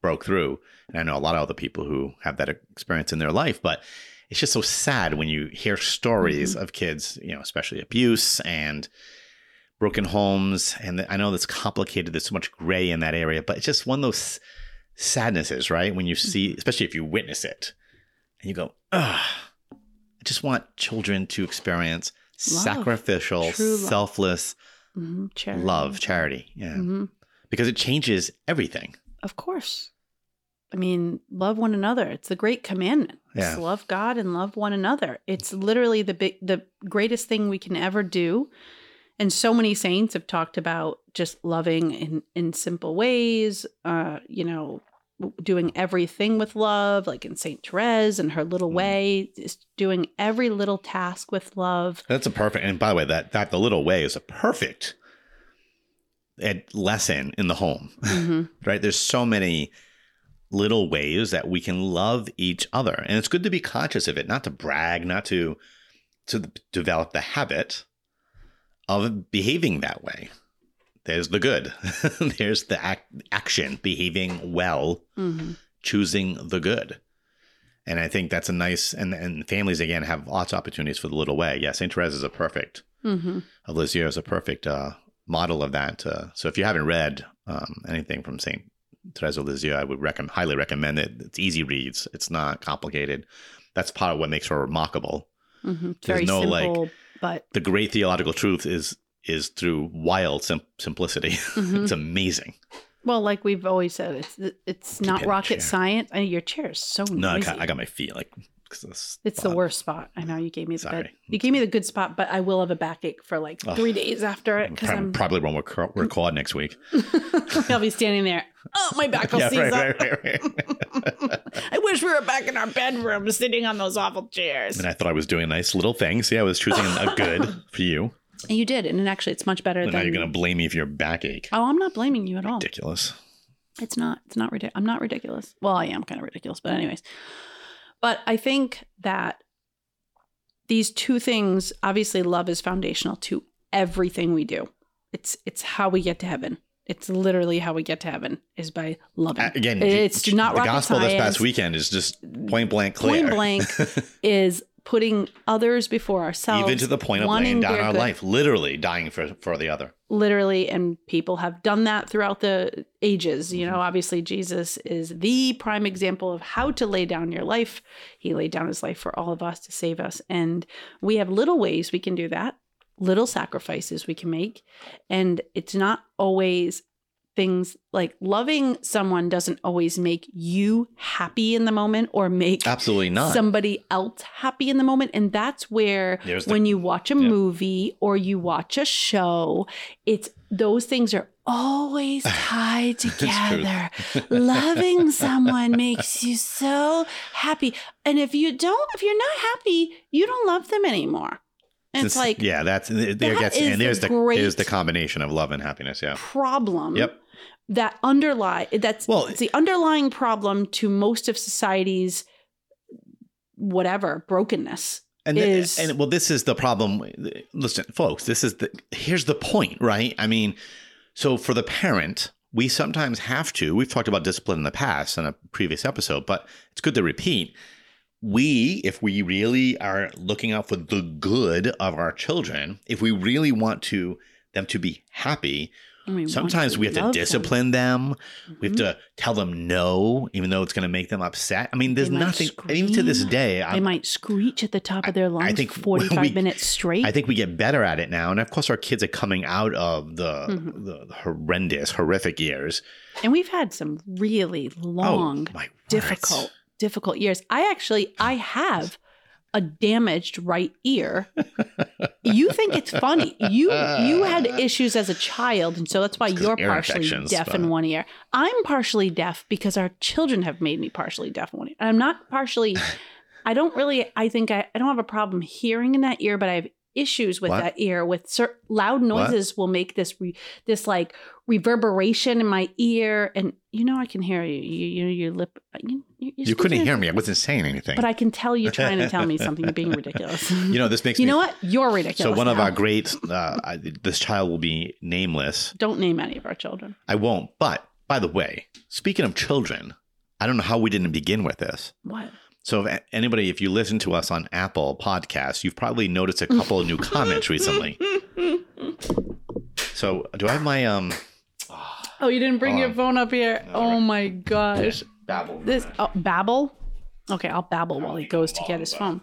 [SPEAKER 1] broke through. And I know a lot of other people who have that experience in their life, but it's just so sad when you hear stories mm-hmm. of kids, you know, especially abuse and broken homes. And I know that's complicated. There's so much gray in that area, but it's just one of those sadnesses, right? When you mm-hmm. see, especially if you witness it and you go, ugh, I just want children to experience
[SPEAKER 2] Love.
[SPEAKER 1] sacrificial,
[SPEAKER 2] True love.
[SPEAKER 1] Selfless
[SPEAKER 2] hmm charity.
[SPEAKER 1] love, charity. Yeah.
[SPEAKER 2] hmm
[SPEAKER 1] Because it changes everything.
[SPEAKER 2] Of course. I mean, love one another. It's the great commandment.
[SPEAKER 1] Yeah.
[SPEAKER 2] love God and love one another. It's literally the big, the greatest thing we can ever do. And so many saints have talked about just loving in in simple ways. Uh, you know, doing everything with love, like in Saint Therese and her little
[SPEAKER 1] Mm.
[SPEAKER 2] way, just doing every little task with love.
[SPEAKER 1] That's a perfect. And by the way, that that the little way is a perfect ed- lesson in the home,
[SPEAKER 2] hmm
[SPEAKER 1] right? There's so many little ways that we can love each other, and it's good to be conscious of it, not to brag, not to to develop the habit of behaving that way. There's the good. There's the act, action, behaving well,
[SPEAKER 2] hmm
[SPEAKER 1] choosing the good. And I think that's a nice and and families again have lots of opportunities for the little way. Yeah, Saint Therese is a perfect
[SPEAKER 2] hmm
[SPEAKER 1] of Lisieux is a perfect uh, model of that. Uh, so if you haven't read um, anything from Saint Therese of Lisieux, I would recommend highly recommend it. It's easy reads. It's not complicated. That's part of what makes her remarkable.
[SPEAKER 2] hmm
[SPEAKER 1] There's
[SPEAKER 2] Very
[SPEAKER 1] no, like,
[SPEAKER 2] But
[SPEAKER 1] The great theological truth is is through wild sim- simplicity.
[SPEAKER 2] Mhm.
[SPEAKER 1] it's amazing.
[SPEAKER 2] well, like we've always said, it's it's not rocket science. I your chair is so
[SPEAKER 1] No, I
[SPEAKER 2] noisy.
[SPEAKER 1] got, I got my feet like. this
[SPEAKER 2] it's the worst spot. I know you gave me the
[SPEAKER 1] Sorry.
[SPEAKER 2] good. You gave me the good spot, but I will have a backache for like
[SPEAKER 1] Ugh.
[SPEAKER 2] three days after it because I'm.
[SPEAKER 1] Probably won't record, record next week.
[SPEAKER 2] I'll be standing there. Oh, my back will
[SPEAKER 1] yeah,
[SPEAKER 2] seize
[SPEAKER 1] right,
[SPEAKER 2] up.
[SPEAKER 1] right, right, right.
[SPEAKER 2] I wish we were back in our bedroom, sitting on those awful chairs.
[SPEAKER 1] and I thought I was doing a nice little thing. See, I was choosing a good for you.
[SPEAKER 2] And you did, and actually, it's much better
[SPEAKER 1] And
[SPEAKER 2] than.
[SPEAKER 1] now you're gonna blame me for your backache.
[SPEAKER 2] Oh, I'm not blaming you at all.
[SPEAKER 1] Ridiculous.
[SPEAKER 2] It's not. It's not ridiculous. I'm not ridiculous. Well, I am kind of ridiculous, but anyways. But I think that these two things, obviously, love is foundational to everything we do. It's it's how we get to heaven. It's literally how we get to heaven is by loving.
[SPEAKER 1] Again,
[SPEAKER 2] It's not
[SPEAKER 1] the gospel this past weekend is just point blank clear.
[SPEAKER 2] Point blank is putting others before ourselves.
[SPEAKER 1] Even to the point of laying down our
[SPEAKER 2] good.
[SPEAKER 1] life, literally dying for for the other.
[SPEAKER 2] literally and people have done that throughout the ages you know
[SPEAKER 1] Mm-hmm.
[SPEAKER 2] obviously jesus is the prime example of how to lay down your life he laid down his life for all of us to save us and we have little ways we can do that little sacrifices we can make and it's not always things like loving someone doesn't always make you happy in the moment or make
[SPEAKER 1] Absolutely not.
[SPEAKER 2] somebody else happy in the moment. And that's where
[SPEAKER 1] the-
[SPEAKER 2] when you watch a
[SPEAKER 1] yeah.
[SPEAKER 2] movie or you watch a show, it's those things are always tied together. Loving someone makes you so happy. And if you don't, if you're not happy, you don't love them anymore. And it's
[SPEAKER 1] This-
[SPEAKER 2] like
[SPEAKER 1] yeah, that's there
[SPEAKER 2] that
[SPEAKER 1] gets
[SPEAKER 2] is
[SPEAKER 1] and there's
[SPEAKER 2] the
[SPEAKER 1] there's the combination of love and happiness. Yeah.
[SPEAKER 2] problem
[SPEAKER 1] Yep.
[SPEAKER 2] That underlie that's
[SPEAKER 1] Well-
[SPEAKER 2] it's the underlying problem to most of society's whatever brokenness
[SPEAKER 1] And
[SPEAKER 2] is-
[SPEAKER 1] and well, this is the problem. Listen, folks, this is the here's the point, right? I mean, so for the parent, we sometimes have to. We've talked about discipline in the past in a previous episode, but it's good to repeat. We, if we really are looking out for the good of our children, if we really want to them to be happy,
[SPEAKER 2] I
[SPEAKER 1] sometimes we have to
[SPEAKER 2] love them-
[SPEAKER 1] discipline them. We have to tell them no, even though it's going to make them upset. I mean, there's nothing. and even to this day,
[SPEAKER 2] They
[SPEAKER 1] I'm,
[SPEAKER 2] might screech at the top of their lungs
[SPEAKER 1] think
[SPEAKER 2] for 45
[SPEAKER 1] we-
[SPEAKER 2] minutes straight.
[SPEAKER 1] I think we get better at it now, and of course, our kids are coming out of the,
[SPEAKER 2] Mhm.
[SPEAKER 1] the, horrendous, horrific years.
[SPEAKER 2] and we've had some really long,
[SPEAKER 1] oh,
[SPEAKER 2] difficult, difficult years. I actually, I have a damaged right ear. you think it's funny. You you had issues as a child, and so that's why you're partially deaf in one ear. I'm partially deaf because our children have made me partially deaf in one ear. And I'm not partially. I don't really. I think I, I don't have a problem hearing in that ear, but I have issues with
[SPEAKER 1] What?
[SPEAKER 2] that ear. With cer- loud noises will make this re, this like reverberation in my ear, and you know I can hear you. You, you your lip. You, you,
[SPEAKER 1] You couldn't hear me. I wasn't saying anything.
[SPEAKER 2] but I can tell you trying to tell me something. You're being ridiculous.
[SPEAKER 1] you know, this makes
[SPEAKER 2] You
[SPEAKER 1] me.
[SPEAKER 2] know what? You're ridiculous.
[SPEAKER 1] So one of our great, uh, I, this child will be nameless.
[SPEAKER 2] Don't name any of our children.
[SPEAKER 1] I won't. But by the way, speaking of children, I don't know how we didn't begin with this.
[SPEAKER 2] What?
[SPEAKER 1] So if anybody, if you listen to us on Apple Podcasts, you've probably noticed a couple of new comments recently. So do I have my um
[SPEAKER 2] Oh, you didn't bring
[SPEAKER 1] Hold
[SPEAKER 2] your phone up here.
[SPEAKER 1] No,
[SPEAKER 2] oh
[SPEAKER 1] right.
[SPEAKER 2] my gosh.
[SPEAKER 1] babble?
[SPEAKER 2] This oh, babble. Okay, I'll babble while he goes to get his phone.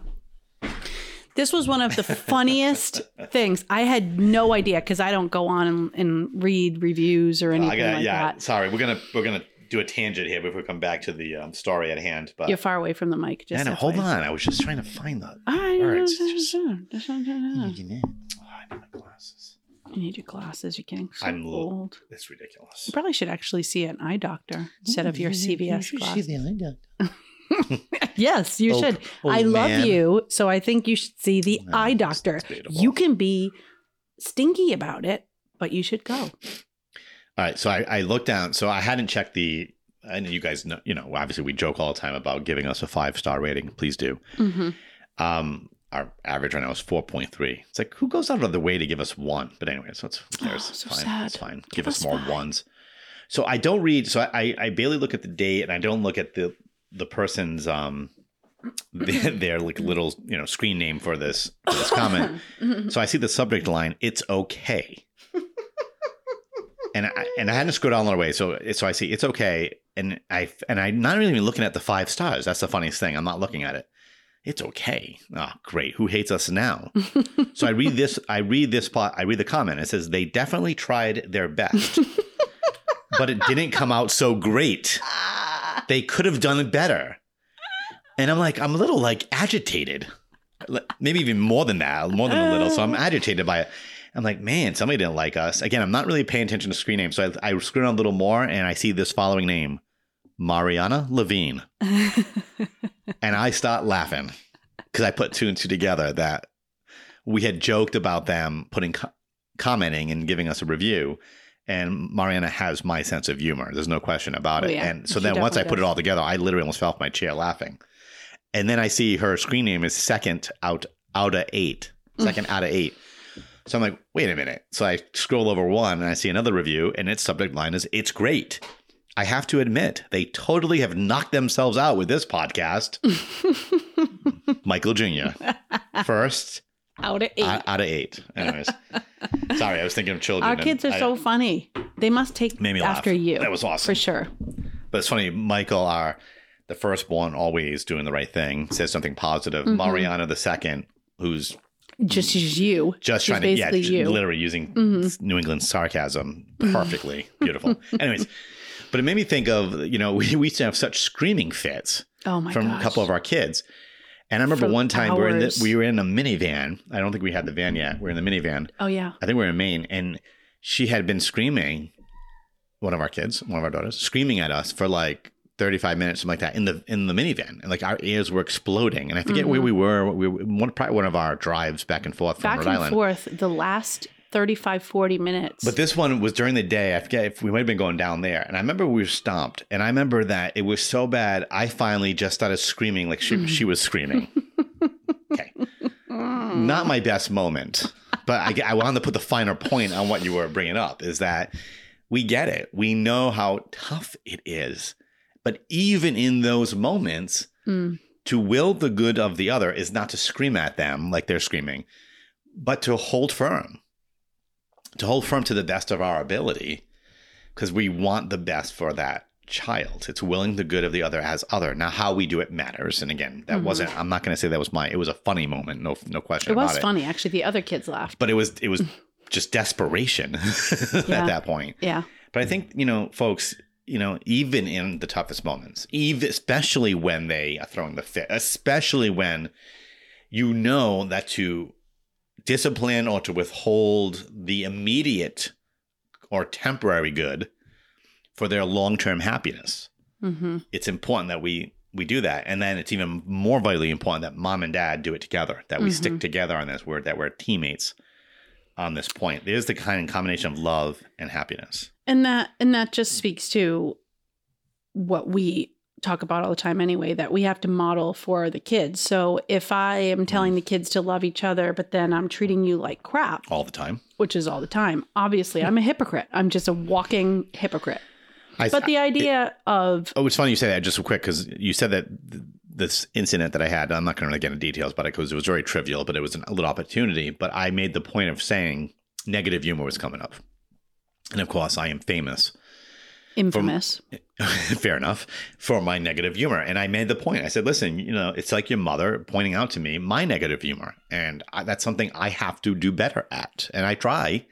[SPEAKER 2] This was one of the funniest things. I had no idea because I don't go on and, and read reviews or anything
[SPEAKER 1] I got
[SPEAKER 2] like
[SPEAKER 1] yeah.
[SPEAKER 2] that.
[SPEAKER 1] Sorry, we're gonna we're gonna do a tangent here before we come back to the um, story at hand. But
[SPEAKER 2] You're far away from the mic. Just
[SPEAKER 1] I know, hold on, I was just trying to find the.
[SPEAKER 2] Right.
[SPEAKER 1] Words, just- Oh, I need my glasses.
[SPEAKER 2] You need your glasses. You're getting so
[SPEAKER 1] I'm
[SPEAKER 2] old.
[SPEAKER 1] It's ridiculous.
[SPEAKER 2] You probably should actually see an eye doctor instead of your CVS you glasses. Yes, you
[SPEAKER 1] Oh,
[SPEAKER 2] should.
[SPEAKER 1] oh,
[SPEAKER 2] I love
[SPEAKER 1] man.
[SPEAKER 2] you, so I think you should see the
[SPEAKER 1] No,
[SPEAKER 2] eye doctor. You can be stinky about it, but you should go.
[SPEAKER 1] All right, so I, I looked down. So I hadn't checked the. And you guys know, you know, obviously we joke all the time about giving us a five star rating. Please do.
[SPEAKER 2] hmm
[SPEAKER 1] Um, our average right now is four point three. It's like who goes out of the way to give us one? But anyway, so it's?
[SPEAKER 2] Oh, so
[SPEAKER 1] fine.
[SPEAKER 2] sad.
[SPEAKER 1] It's fine.
[SPEAKER 2] Give
[SPEAKER 1] us, more ones. So I don't read. So I I barely look at the date, and I don't look at the the person's um their, their like little you know screen name for this for this comment. So I see the subject line, it's okay. And I and I had to scroll down all the way. So so I see it's okay. And I and I'm not even looking at the five stars. That's the funniest thing. I'm not looking at it. It's okay. Oh, great. Who hates us now? so I read this. I read this plot. I read the comment. It says they definitely tried their best, but it didn't come out so great. Ah. They could have done it better. And I'm like, I'm a little like agitated, maybe even more than that, more than a little. So I'm oh. agitated by it. I'm like, man, somebody didn't like us. Again, I'm not really paying attention to screen names, so I, I scroll down a little more and I see this following name, Mariana Levine and I start laughing because I put two and two together that we had joked about them putting co- commenting and giving us a review. And Mariana has my sense of humor. There's no question about
[SPEAKER 2] Oh,
[SPEAKER 1] it.
[SPEAKER 2] yeah.
[SPEAKER 1] And so
[SPEAKER 2] She
[SPEAKER 1] then once I put it all together, I literally almost fell off my chair laughing. And then I see her screen name is second out out of eight, second out of eight. So I'm like, wait a minute. So I scroll over one and I see another review, and its subject line is "It's great." I have to admit, they totally have knocked themselves out with this podcast. Michael Jr. First
[SPEAKER 2] Out of eight.
[SPEAKER 1] out, out of eight. Anyways, sorry, I was thinking of children.
[SPEAKER 2] Our kids are
[SPEAKER 1] I-
[SPEAKER 2] so funny. They must take
[SPEAKER 1] Made me laugh.
[SPEAKER 2] after you.
[SPEAKER 1] That was awesome.
[SPEAKER 2] For sure.
[SPEAKER 1] But it's funny, Michael, our the firstborn, always doing the right thing, says something positive.
[SPEAKER 2] Mhm.
[SPEAKER 1] Mariana, the second, who's
[SPEAKER 2] Just as you.
[SPEAKER 1] just trying to, yeah,
[SPEAKER 2] you.
[SPEAKER 1] literally using
[SPEAKER 2] Mhm.
[SPEAKER 1] New England sarcasm perfectly. Beautiful. Anyways, but it made me think of, you know, we, we used to have such screaming fits
[SPEAKER 2] Oh my
[SPEAKER 1] from
[SPEAKER 2] gosh.
[SPEAKER 1] a couple of our kids. And I remember
[SPEAKER 2] For
[SPEAKER 1] one time we were, in the, we were in a minivan. I don't think we had the van yet. We're in the minivan.
[SPEAKER 2] Oh yeah.
[SPEAKER 1] I think we're in Maine, and she had been screaming. One of our kids, one of our daughters, screaming at us for like thirty-five minutes, something like that, in the in the minivan, and like our ears were exploding. And I forget where
[SPEAKER 2] Mhm.
[SPEAKER 1] we were. We were one probably one of our drives back and forth from
[SPEAKER 2] Back
[SPEAKER 1] Rhode
[SPEAKER 2] and forth the last 35, 40 minutes.
[SPEAKER 1] But this one was during the day. I forget if we might have been going down there. And I remember we were stomped. And I remember that it was so bad. I finally just started screaming like she, she was screaming. okay.
[SPEAKER 2] Mm.
[SPEAKER 1] Not my best moment. But I, I wanted to put the finer point on what you were bringing up is that we get it. We know how tough it is. But even in those moments,
[SPEAKER 2] Mm.
[SPEAKER 1] to will the good of the other is not to scream at them like they're screaming, but to hold firm, to hold firm to the best of our ability, because we want the best for that child. It's willing the good of the other as other. Now, how we do it matters. And again, that
[SPEAKER 2] Mhm.
[SPEAKER 1] wasn't. I'm not going to say that was my. It was a funny moment. No, no question
[SPEAKER 2] it was
[SPEAKER 1] about it.
[SPEAKER 2] funny. Actually, the other kids laughed.
[SPEAKER 1] But it was. It was just desperation
[SPEAKER 2] Yeah.
[SPEAKER 1] at that point.
[SPEAKER 2] Yeah.
[SPEAKER 1] But I think, you know, folks, you know, even in the toughest moments, even especially when they are throwing the fit, especially when you know that to discipline or to withhold the immediate or temporary good for their long-term happiness,
[SPEAKER 2] hmm
[SPEAKER 1] it's important that we we do that. And then it's even more vitally important that mom and dad do it together, that we stick together on this, word that we're teammates on this point. There's the kind of combination of love and happiness.
[SPEAKER 2] And that and that just speaks to what we talk about all the time anyway that we have to model for the kids. So if I am telling the kids to love each other but then I'm treating you like crap,
[SPEAKER 1] all the time.
[SPEAKER 2] which is all the time, obviously I'm a hypocrite. I'm just a walking hypocrite.
[SPEAKER 1] I,
[SPEAKER 2] But the idea of
[SPEAKER 1] oh, it's funny you say that just quick because you said that th- this incident that I had. I'm not going to really get into details about it because it was very trivial, but it was an, a little opportunity. But I made the point of saying negative humor was coming up, and of course, I am famous.
[SPEAKER 2] infamous.
[SPEAKER 1] Fair enough for my negative humor, and I made the point. I said, "Listen, you know, it's like your mother pointing out to me my negative humor, and I, that's something I have to do better at, and I try."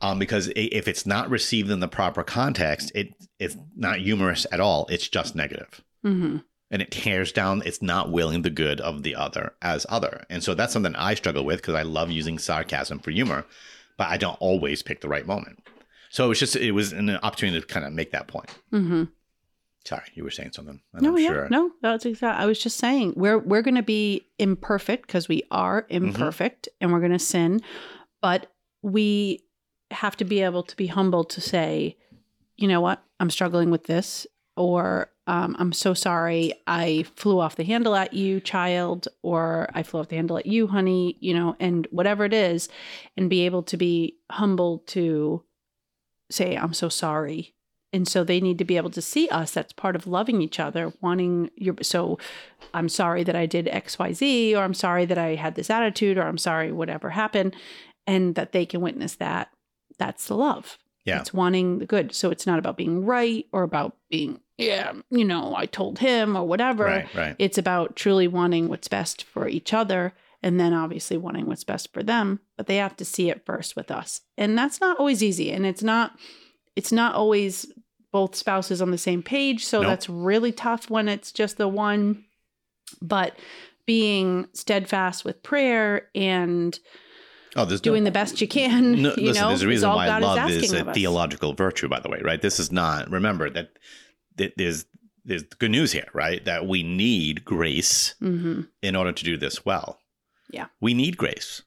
[SPEAKER 1] um, because if it's not received in the proper context, it it's not humorous at all. It's just negative,
[SPEAKER 2] hmm
[SPEAKER 1] and it tears down. It's not willing the good of the other as other, and so that's something I struggle with because I love using sarcasm for humor, but I don't always pick the right moment. So it was just it was an opportunity to kind of make that point.
[SPEAKER 2] hmm
[SPEAKER 1] Sorry, you were saying something. I'm
[SPEAKER 2] No,
[SPEAKER 1] not
[SPEAKER 2] yeah,
[SPEAKER 1] sure.
[SPEAKER 2] no, that's exactly. I was just saying we're we're going to be imperfect because we are
[SPEAKER 1] Mm-hmm.
[SPEAKER 2] imperfect and we're going to sin, but we have to be able to be humble to say, you know what, I'm struggling with this, or um, I'm so sorry. I flew off the handle at you, child, or I flew off the handle at you, honey, you know, and whatever it is, and be able to be humble to say, I'm so sorry. And so they need to be able to see us that's part of loving each other wanting your so i'm sorry that i did xyz or i'm sorry that i had this attitude or i'm sorry whatever happened and that they can witness that. That's the love.
[SPEAKER 1] Yeah.
[SPEAKER 2] it's wanting the good. So it's not about being right or about being yeah, you know, I told him or whatever.
[SPEAKER 1] Right, right.
[SPEAKER 2] It's about truly wanting what's best for each other and then obviously wanting what's best for them, but they have to see it first with us. And that's not always easy and it's not it's not always both spouses on the same page, so
[SPEAKER 1] Nope.
[SPEAKER 2] that's really tough when it's just the one but being steadfast with prayer and
[SPEAKER 1] Oh, there's
[SPEAKER 2] doing
[SPEAKER 1] no,
[SPEAKER 2] the best you can,
[SPEAKER 1] No,
[SPEAKER 2] you
[SPEAKER 1] listen,
[SPEAKER 2] know,
[SPEAKER 1] there's a reason why love
[SPEAKER 2] is
[SPEAKER 1] is, a theological virtue, by the way, right? This is not, remember that, there's, there's good news here, right? That we need grace
[SPEAKER 2] hmm
[SPEAKER 1] in order to do this well.
[SPEAKER 2] Yeah.
[SPEAKER 1] We need grace.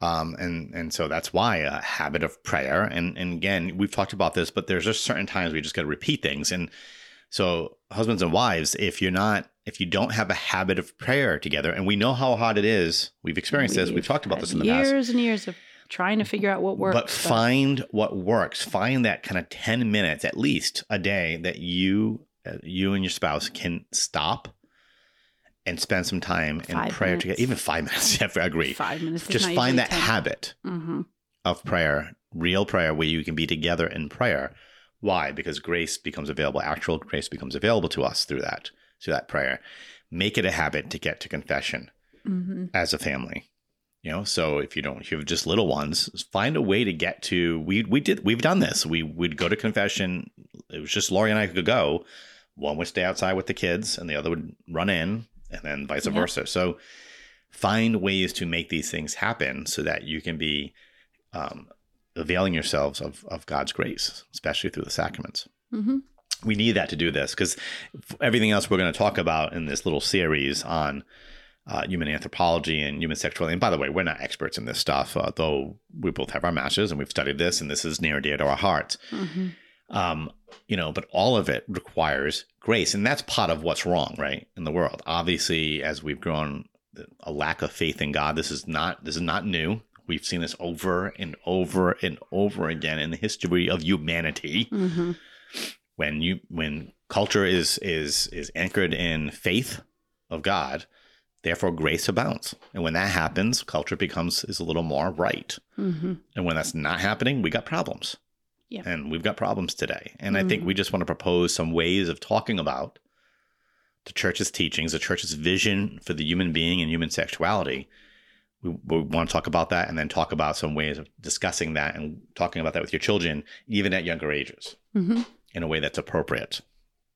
[SPEAKER 1] Um, and, and so that's why a habit of prayer. And, and again, we've talked about this, but there's just certain times we just got to repeat things. And so husbands and wives, if you're not, if you don't have a habit of prayer together, and we know how hard it is, we've experienced this, we've talked about this in the past.
[SPEAKER 2] years and years of trying to figure out what works.
[SPEAKER 1] But find what works. Find that kind of 10 minutes at least a day that you uh, you and your spouse can stop and spend some time in
[SPEAKER 2] Five
[SPEAKER 1] prayer together. Even 5 minutes, yeah, I agree.
[SPEAKER 2] five minutes.
[SPEAKER 1] Just find that habit
[SPEAKER 2] hmm
[SPEAKER 1] of prayer, real prayer where you can be together in prayer. Why? Because grace becomes available. Actual grace becomes available to us through that, through that prayer. Make it a habit to get to confession
[SPEAKER 2] hmm
[SPEAKER 1] as a family. You know, so if you don't, if you have just little ones, find a way to get to. We we did we've done this. We would go to confession. It was just Lori and I could go. One would stay outside with the kids, and the other would run in, and then vice
[SPEAKER 2] Yeah.
[SPEAKER 1] versa. So find ways to make these things happen so that you can be um, availing yourselves of of God's grace, especially through the sacraments
[SPEAKER 2] hmm
[SPEAKER 1] we need that to do this because everything else we're going to talk about in this little series on uh, human anthropology and human sexuality. And by the way, we're not experts in this stuff, uh, though we both have our masters and we've studied this, and this is near and dear to our hearts.
[SPEAKER 2] hmm
[SPEAKER 1] Um, you know, but all of it requires grace, and that's part of what's wrong, right, in the world. Obviously, as we've grown, a lack of faith in God. This is not this is not new. We've seen this over and over and over again in the history of humanity
[SPEAKER 2] hmm
[SPEAKER 1] when you when culture is is is anchored in faith of God, therefore grace abounds. And when that happens, culture becomes is a little more right.
[SPEAKER 2] hmm
[SPEAKER 1] And when that's not happening, we got problems.
[SPEAKER 2] Yeah.
[SPEAKER 1] And we've got problems today. And I think we just want to propose some ways of talking about the church's teachings, the church's vision for the human being and human sexuality. We, we want to talk about that and then talk about some ways of discussing that and talking about that with your children, even at younger ages
[SPEAKER 2] hmm
[SPEAKER 1] in a way that's appropriate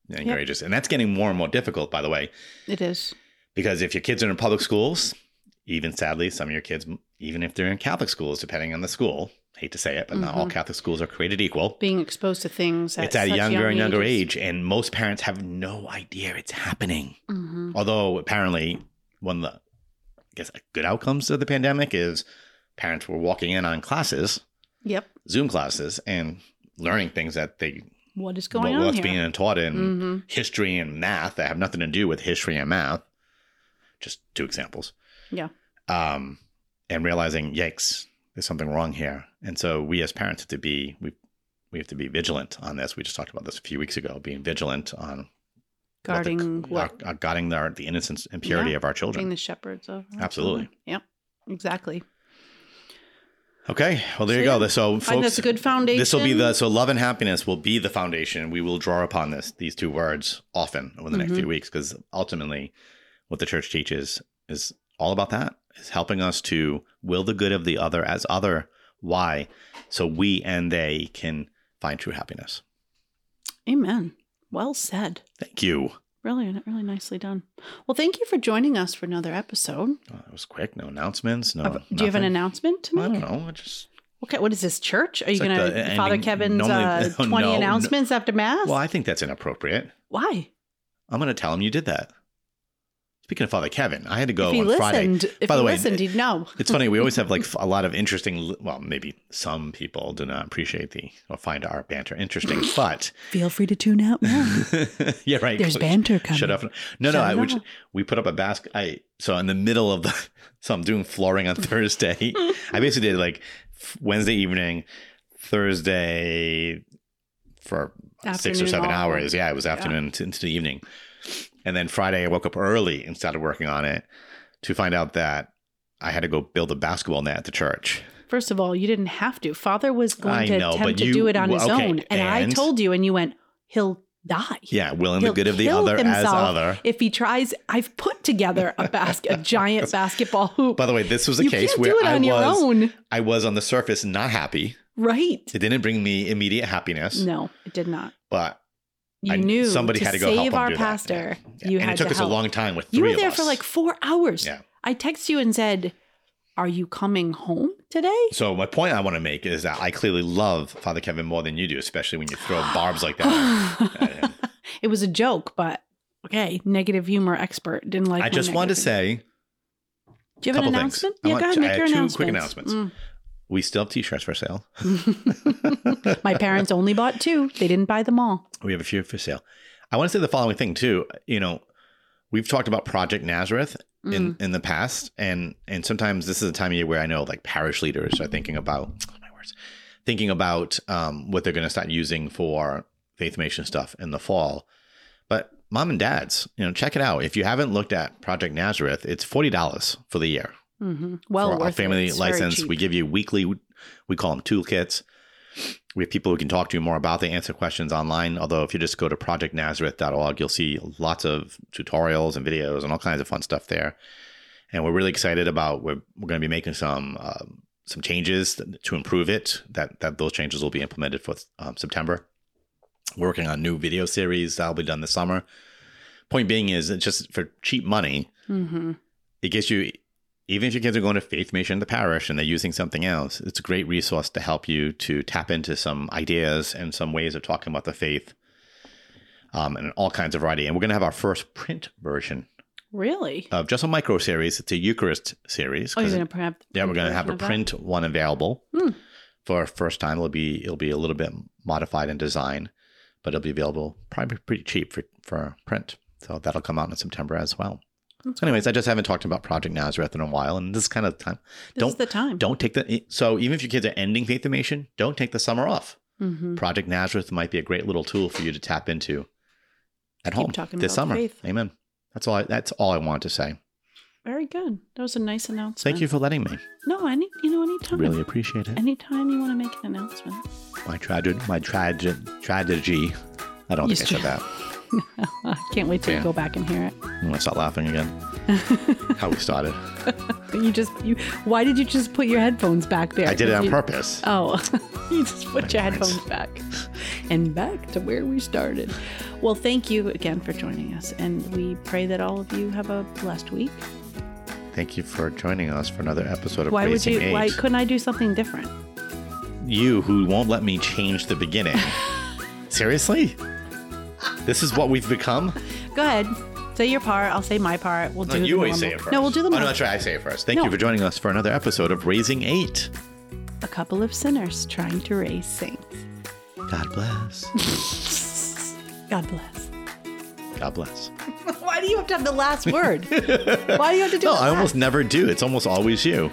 [SPEAKER 1] and
[SPEAKER 2] Yep.
[SPEAKER 1] courageous. And that's getting more and more difficult, by the way,
[SPEAKER 2] It is.
[SPEAKER 1] Because if your kids are in public schools, even sadly, some of your kids, even if they're in Catholic schools, depending on the school, hate to say it, but not all
[SPEAKER 2] Mhm.
[SPEAKER 1] Catholic schools are created equal.
[SPEAKER 2] Being exposed to things. At
[SPEAKER 1] it's at a younger
[SPEAKER 2] young
[SPEAKER 1] and younger
[SPEAKER 2] ages.
[SPEAKER 1] age, and most parents have no idea it's happening.
[SPEAKER 2] Mhm.
[SPEAKER 1] Although apparently, one of the, I guess, good outcomes of the pandemic is parents were walking in on classes,
[SPEAKER 2] Yep.
[SPEAKER 1] Zoom classes, and learning things that they
[SPEAKER 2] What is going
[SPEAKER 1] what,
[SPEAKER 2] on
[SPEAKER 1] what's
[SPEAKER 2] here?
[SPEAKER 1] being taught in
[SPEAKER 2] hmm
[SPEAKER 1] history and math that have nothing to do with history and math. Just two examples.
[SPEAKER 2] Yeah.
[SPEAKER 1] Um, and realizing, yikes, there's something wrong here. And so we as parents have to be we we have to be vigilant on this. We just talked about this a few weeks ago, being vigilant on
[SPEAKER 2] Guarding
[SPEAKER 1] what the, our, our- guarding the, the innocence and purity
[SPEAKER 2] Yeah.
[SPEAKER 1] of our
[SPEAKER 2] being
[SPEAKER 1] children.
[SPEAKER 2] the shepherds of. our
[SPEAKER 1] Absolutely.
[SPEAKER 2] children. Yep. Exactly.
[SPEAKER 1] Okay, well there
[SPEAKER 2] So,
[SPEAKER 1] you go. So
[SPEAKER 2] think that's a good foundation.
[SPEAKER 1] This will be the so love and happiness will be the foundation. We will draw upon this these two words often over the next
[SPEAKER 2] Mhm.
[SPEAKER 1] few weeks because ultimately, what the church teaches is all about that is helping us to will the good of the other as other. Why? So we and they can find true happiness.
[SPEAKER 2] Amen. Well said.
[SPEAKER 1] Thank you.
[SPEAKER 2] Really, really nicely done. Well, thank you for joining us for another episode.
[SPEAKER 1] Oh, that was quick. No announcements. No.
[SPEAKER 2] Uh, Do you have an announcement to
[SPEAKER 1] I
[SPEAKER 2] make?
[SPEAKER 1] don't know. I just
[SPEAKER 2] Okay, what is this church? Are you
[SPEAKER 1] like
[SPEAKER 2] going to Father Kevin's
[SPEAKER 1] normally-
[SPEAKER 2] uh, twenty
[SPEAKER 1] no.
[SPEAKER 2] announcements after mass?
[SPEAKER 1] well, I think that's inappropriate.
[SPEAKER 2] Why?
[SPEAKER 1] I'm going to tell him you did that. Speaking of Father Kevin, I had to go on Friday.
[SPEAKER 2] listened, if
[SPEAKER 1] By
[SPEAKER 2] he
[SPEAKER 1] the way,
[SPEAKER 2] listened, he'd know.
[SPEAKER 1] It's funny. We always have like a lot of interesting. Well, maybe some people do not appreciate the or find our banter interesting, but
[SPEAKER 2] Feel free to tune out now.
[SPEAKER 1] yeah, right.
[SPEAKER 2] There's banter coming.
[SPEAKER 1] Shut up. No, no.
[SPEAKER 2] Shut
[SPEAKER 1] I, which, we put up a basket. I so in the middle of the. So I'm doing flooring on Thursday. I basically did like Wednesday evening, Thursday for six or seven
[SPEAKER 2] all.
[SPEAKER 1] hours. Yeah, it was afternoon to, into the evening, and then Friday I woke up early and started working on it to find out that I had to go build a basketball net at the church.
[SPEAKER 2] First of all, you didn't have to. Father was going
[SPEAKER 1] I
[SPEAKER 2] to
[SPEAKER 1] know,
[SPEAKER 2] attempt to
[SPEAKER 1] you-
[SPEAKER 2] do it on his
[SPEAKER 1] okay,
[SPEAKER 2] own, and, I told you, and you went, "He'll die.
[SPEAKER 1] Yeah, willing the
[SPEAKER 2] He'll
[SPEAKER 1] good of the other as other.
[SPEAKER 2] If he tries, I've put together a basket, a giant basketball hoop.
[SPEAKER 1] By the way, this was a
[SPEAKER 2] you
[SPEAKER 1] case where
[SPEAKER 2] do it
[SPEAKER 1] I
[SPEAKER 2] your
[SPEAKER 1] was
[SPEAKER 2] own,
[SPEAKER 1] I was on the surface not happy.
[SPEAKER 2] right?
[SPEAKER 1] It didn't bring me immediate happiness,
[SPEAKER 2] No, it did not.
[SPEAKER 1] but
[SPEAKER 2] You
[SPEAKER 1] I-
[SPEAKER 2] knew
[SPEAKER 1] somebody
[SPEAKER 2] to
[SPEAKER 1] had to go
[SPEAKER 2] save our pastor.
[SPEAKER 1] yeah.
[SPEAKER 2] You
[SPEAKER 1] and
[SPEAKER 2] had
[SPEAKER 1] it took
[SPEAKER 2] to
[SPEAKER 1] us
[SPEAKER 2] help.
[SPEAKER 1] a long time with three
[SPEAKER 2] You were there for like four hours.
[SPEAKER 1] Yeah.
[SPEAKER 2] I texted you and said, "Are you coming home today?"
[SPEAKER 1] So my point I want to make is that I clearly love Father Kevin more than you do, especially when you throw barbs like that.
[SPEAKER 2] it was a joke, but okay. Negative humor expert didn't like.
[SPEAKER 1] It.
[SPEAKER 2] I
[SPEAKER 1] just wanted to say
[SPEAKER 2] Do you have an announcement?
[SPEAKER 1] I
[SPEAKER 2] Yeah,
[SPEAKER 1] want-
[SPEAKER 2] go ahead. Make
[SPEAKER 1] had
[SPEAKER 2] your
[SPEAKER 1] two
[SPEAKER 2] announcements.
[SPEAKER 1] quick announcements. Mm. We still have t-shirts for sale.
[SPEAKER 2] My parents only bought two. They didn't buy them all.
[SPEAKER 1] We have a few for sale. I want to say the following thing too. You know, we've talked about Project Nazareth in
[SPEAKER 2] Mm.
[SPEAKER 1] in the past, and and sometimes this is a time of year where I know like parish leaders are thinking about oh, my words, thinking about um, what they're going to start using for faith formation stuff in the fall. But mom and dads, you know, check it out. If you haven't looked at Project Nazareth, it's forty dollars for the year
[SPEAKER 2] hmm Well,
[SPEAKER 1] for a
[SPEAKER 2] worth
[SPEAKER 1] family
[SPEAKER 2] it.
[SPEAKER 1] License. We give you weekly, we call them toolkits. We have people who can talk to you more about. They answer questions online. Although, if you just go to projectnazareth.org, you'll see lots of tutorials and videos and all kinds of fun stuff there. And we're really excited about. We're, we're going to be making some um, some changes to improve it. That that those changes will be implemented for um, September. We're working on new video series that'll be done this summer. Point being is, it's just for cheap money
[SPEAKER 2] Mhm.
[SPEAKER 1] it gets you even if your kids are going to faith mission in the parish and they're using something else it's a great resource to help you to tap into some ideas and some ways of talking about the faith um, and all kinds of variety and we're going to have our first print version
[SPEAKER 2] Really?
[SPEAKER 1] of just a micro series it's a eucharist series
[SPEAKER 2] oh, you're going to have
[SPEAKER 1] yeah we're going to have a
[SPEAKER 2] of that?
[SPEAKER 1] print one available
[SPEAKER 2] Hmm.
[SPEAKER 1] for first time it'll be it'll be a little bit modified in design but it'll be available probably pretty cheap for, for print so that'll come out in september as well so anyways i just haven't talked about project nazareth in a while and this is kind of the time
[SPEAKER 2] This
[SPEAKER 1] don't-
[SPEAKER 2] is the time.
[SPEAKER 1] don't take the so even if your kids are ending faith formation don't take the summer off
[SPEAKER 2] hmm
[SPEAKER 1] project nazareth might be a great little tool for you to tap into at
[SPEAKER 2] Keep
[SPEAKER 1] home
[SPEAKER 2] talking
[SPEAKER 1] this summer
[SPEAKER 2] faith.
[SPEAKER 1] amen that's all I, that's all i want to say
[SPEAKER 2] Very good. That was a nice announcement.
[SPEAKER 1] thank you for letting me
[SPEAKER 2] No, any you know anytime.
[SPEAKER 1] really appreciate it
[SPEAKER 2] Anytime you want to make an announcement.
[SPEAKER 1] my tragedy my tragedy tragedy i don't
[SPEAKER 2] You
[SPEAKER 1] think i said that
[SPEAKER 2] I can't wait to
[SPEAKER 1] Yeah.
[SPEAKER 2] go back and hear it.
[SPEAKER 1] i'm gonna start laughing again how we started
[SPEAKER 2] You just you. Why did you just put your headphones back there?
[SPEAKER 1] i did it on
[SPEAKER 2] you-
[SPEAKER 1] purpose
[SPEAKER 2] Oh, you just put your
[SPEAKER 1] Anyways.
[SPEAKER 2] headphones back and back to where we started. Well, thank you again for joining us, and we pray that all of you have a blessed week.
[SPEAKER 1] thank you for joining us for another episode of
[SPEAKER 2] Why would you? Why couldn't I do something different?
[SPEAKER 1] you who won't let me change the beginning seriously this is what we've become
[SPEAKER 2] Go ahead, say your part. I'll say my part. We'll
[SPEAKER 1] No,
[SPEAKER 2] do.
[SPEAKER 1] you
[SPEAKER 2] the
[SPEAKER 1] always say it first.
[SPEAKER 2] No, we'll do the
[SPEAKER 1] Oh, no, that's right. I say it first. Thank
[SPEAKER 2] No.
[SPEAKER 1] you for joining us for another episode of Raising Eight.
[SPEAKER 2] A couple of sinners trying to raise saints.
[SPEAKER 1] God bless.
[SPEAKER 2] God bless.
[SPEAKER 1] God bless.
[SPEAKER 2] Why do you have to have the last word? Why do you have to do
[SPEAKER 1] No, I almost never do. It's almost always you.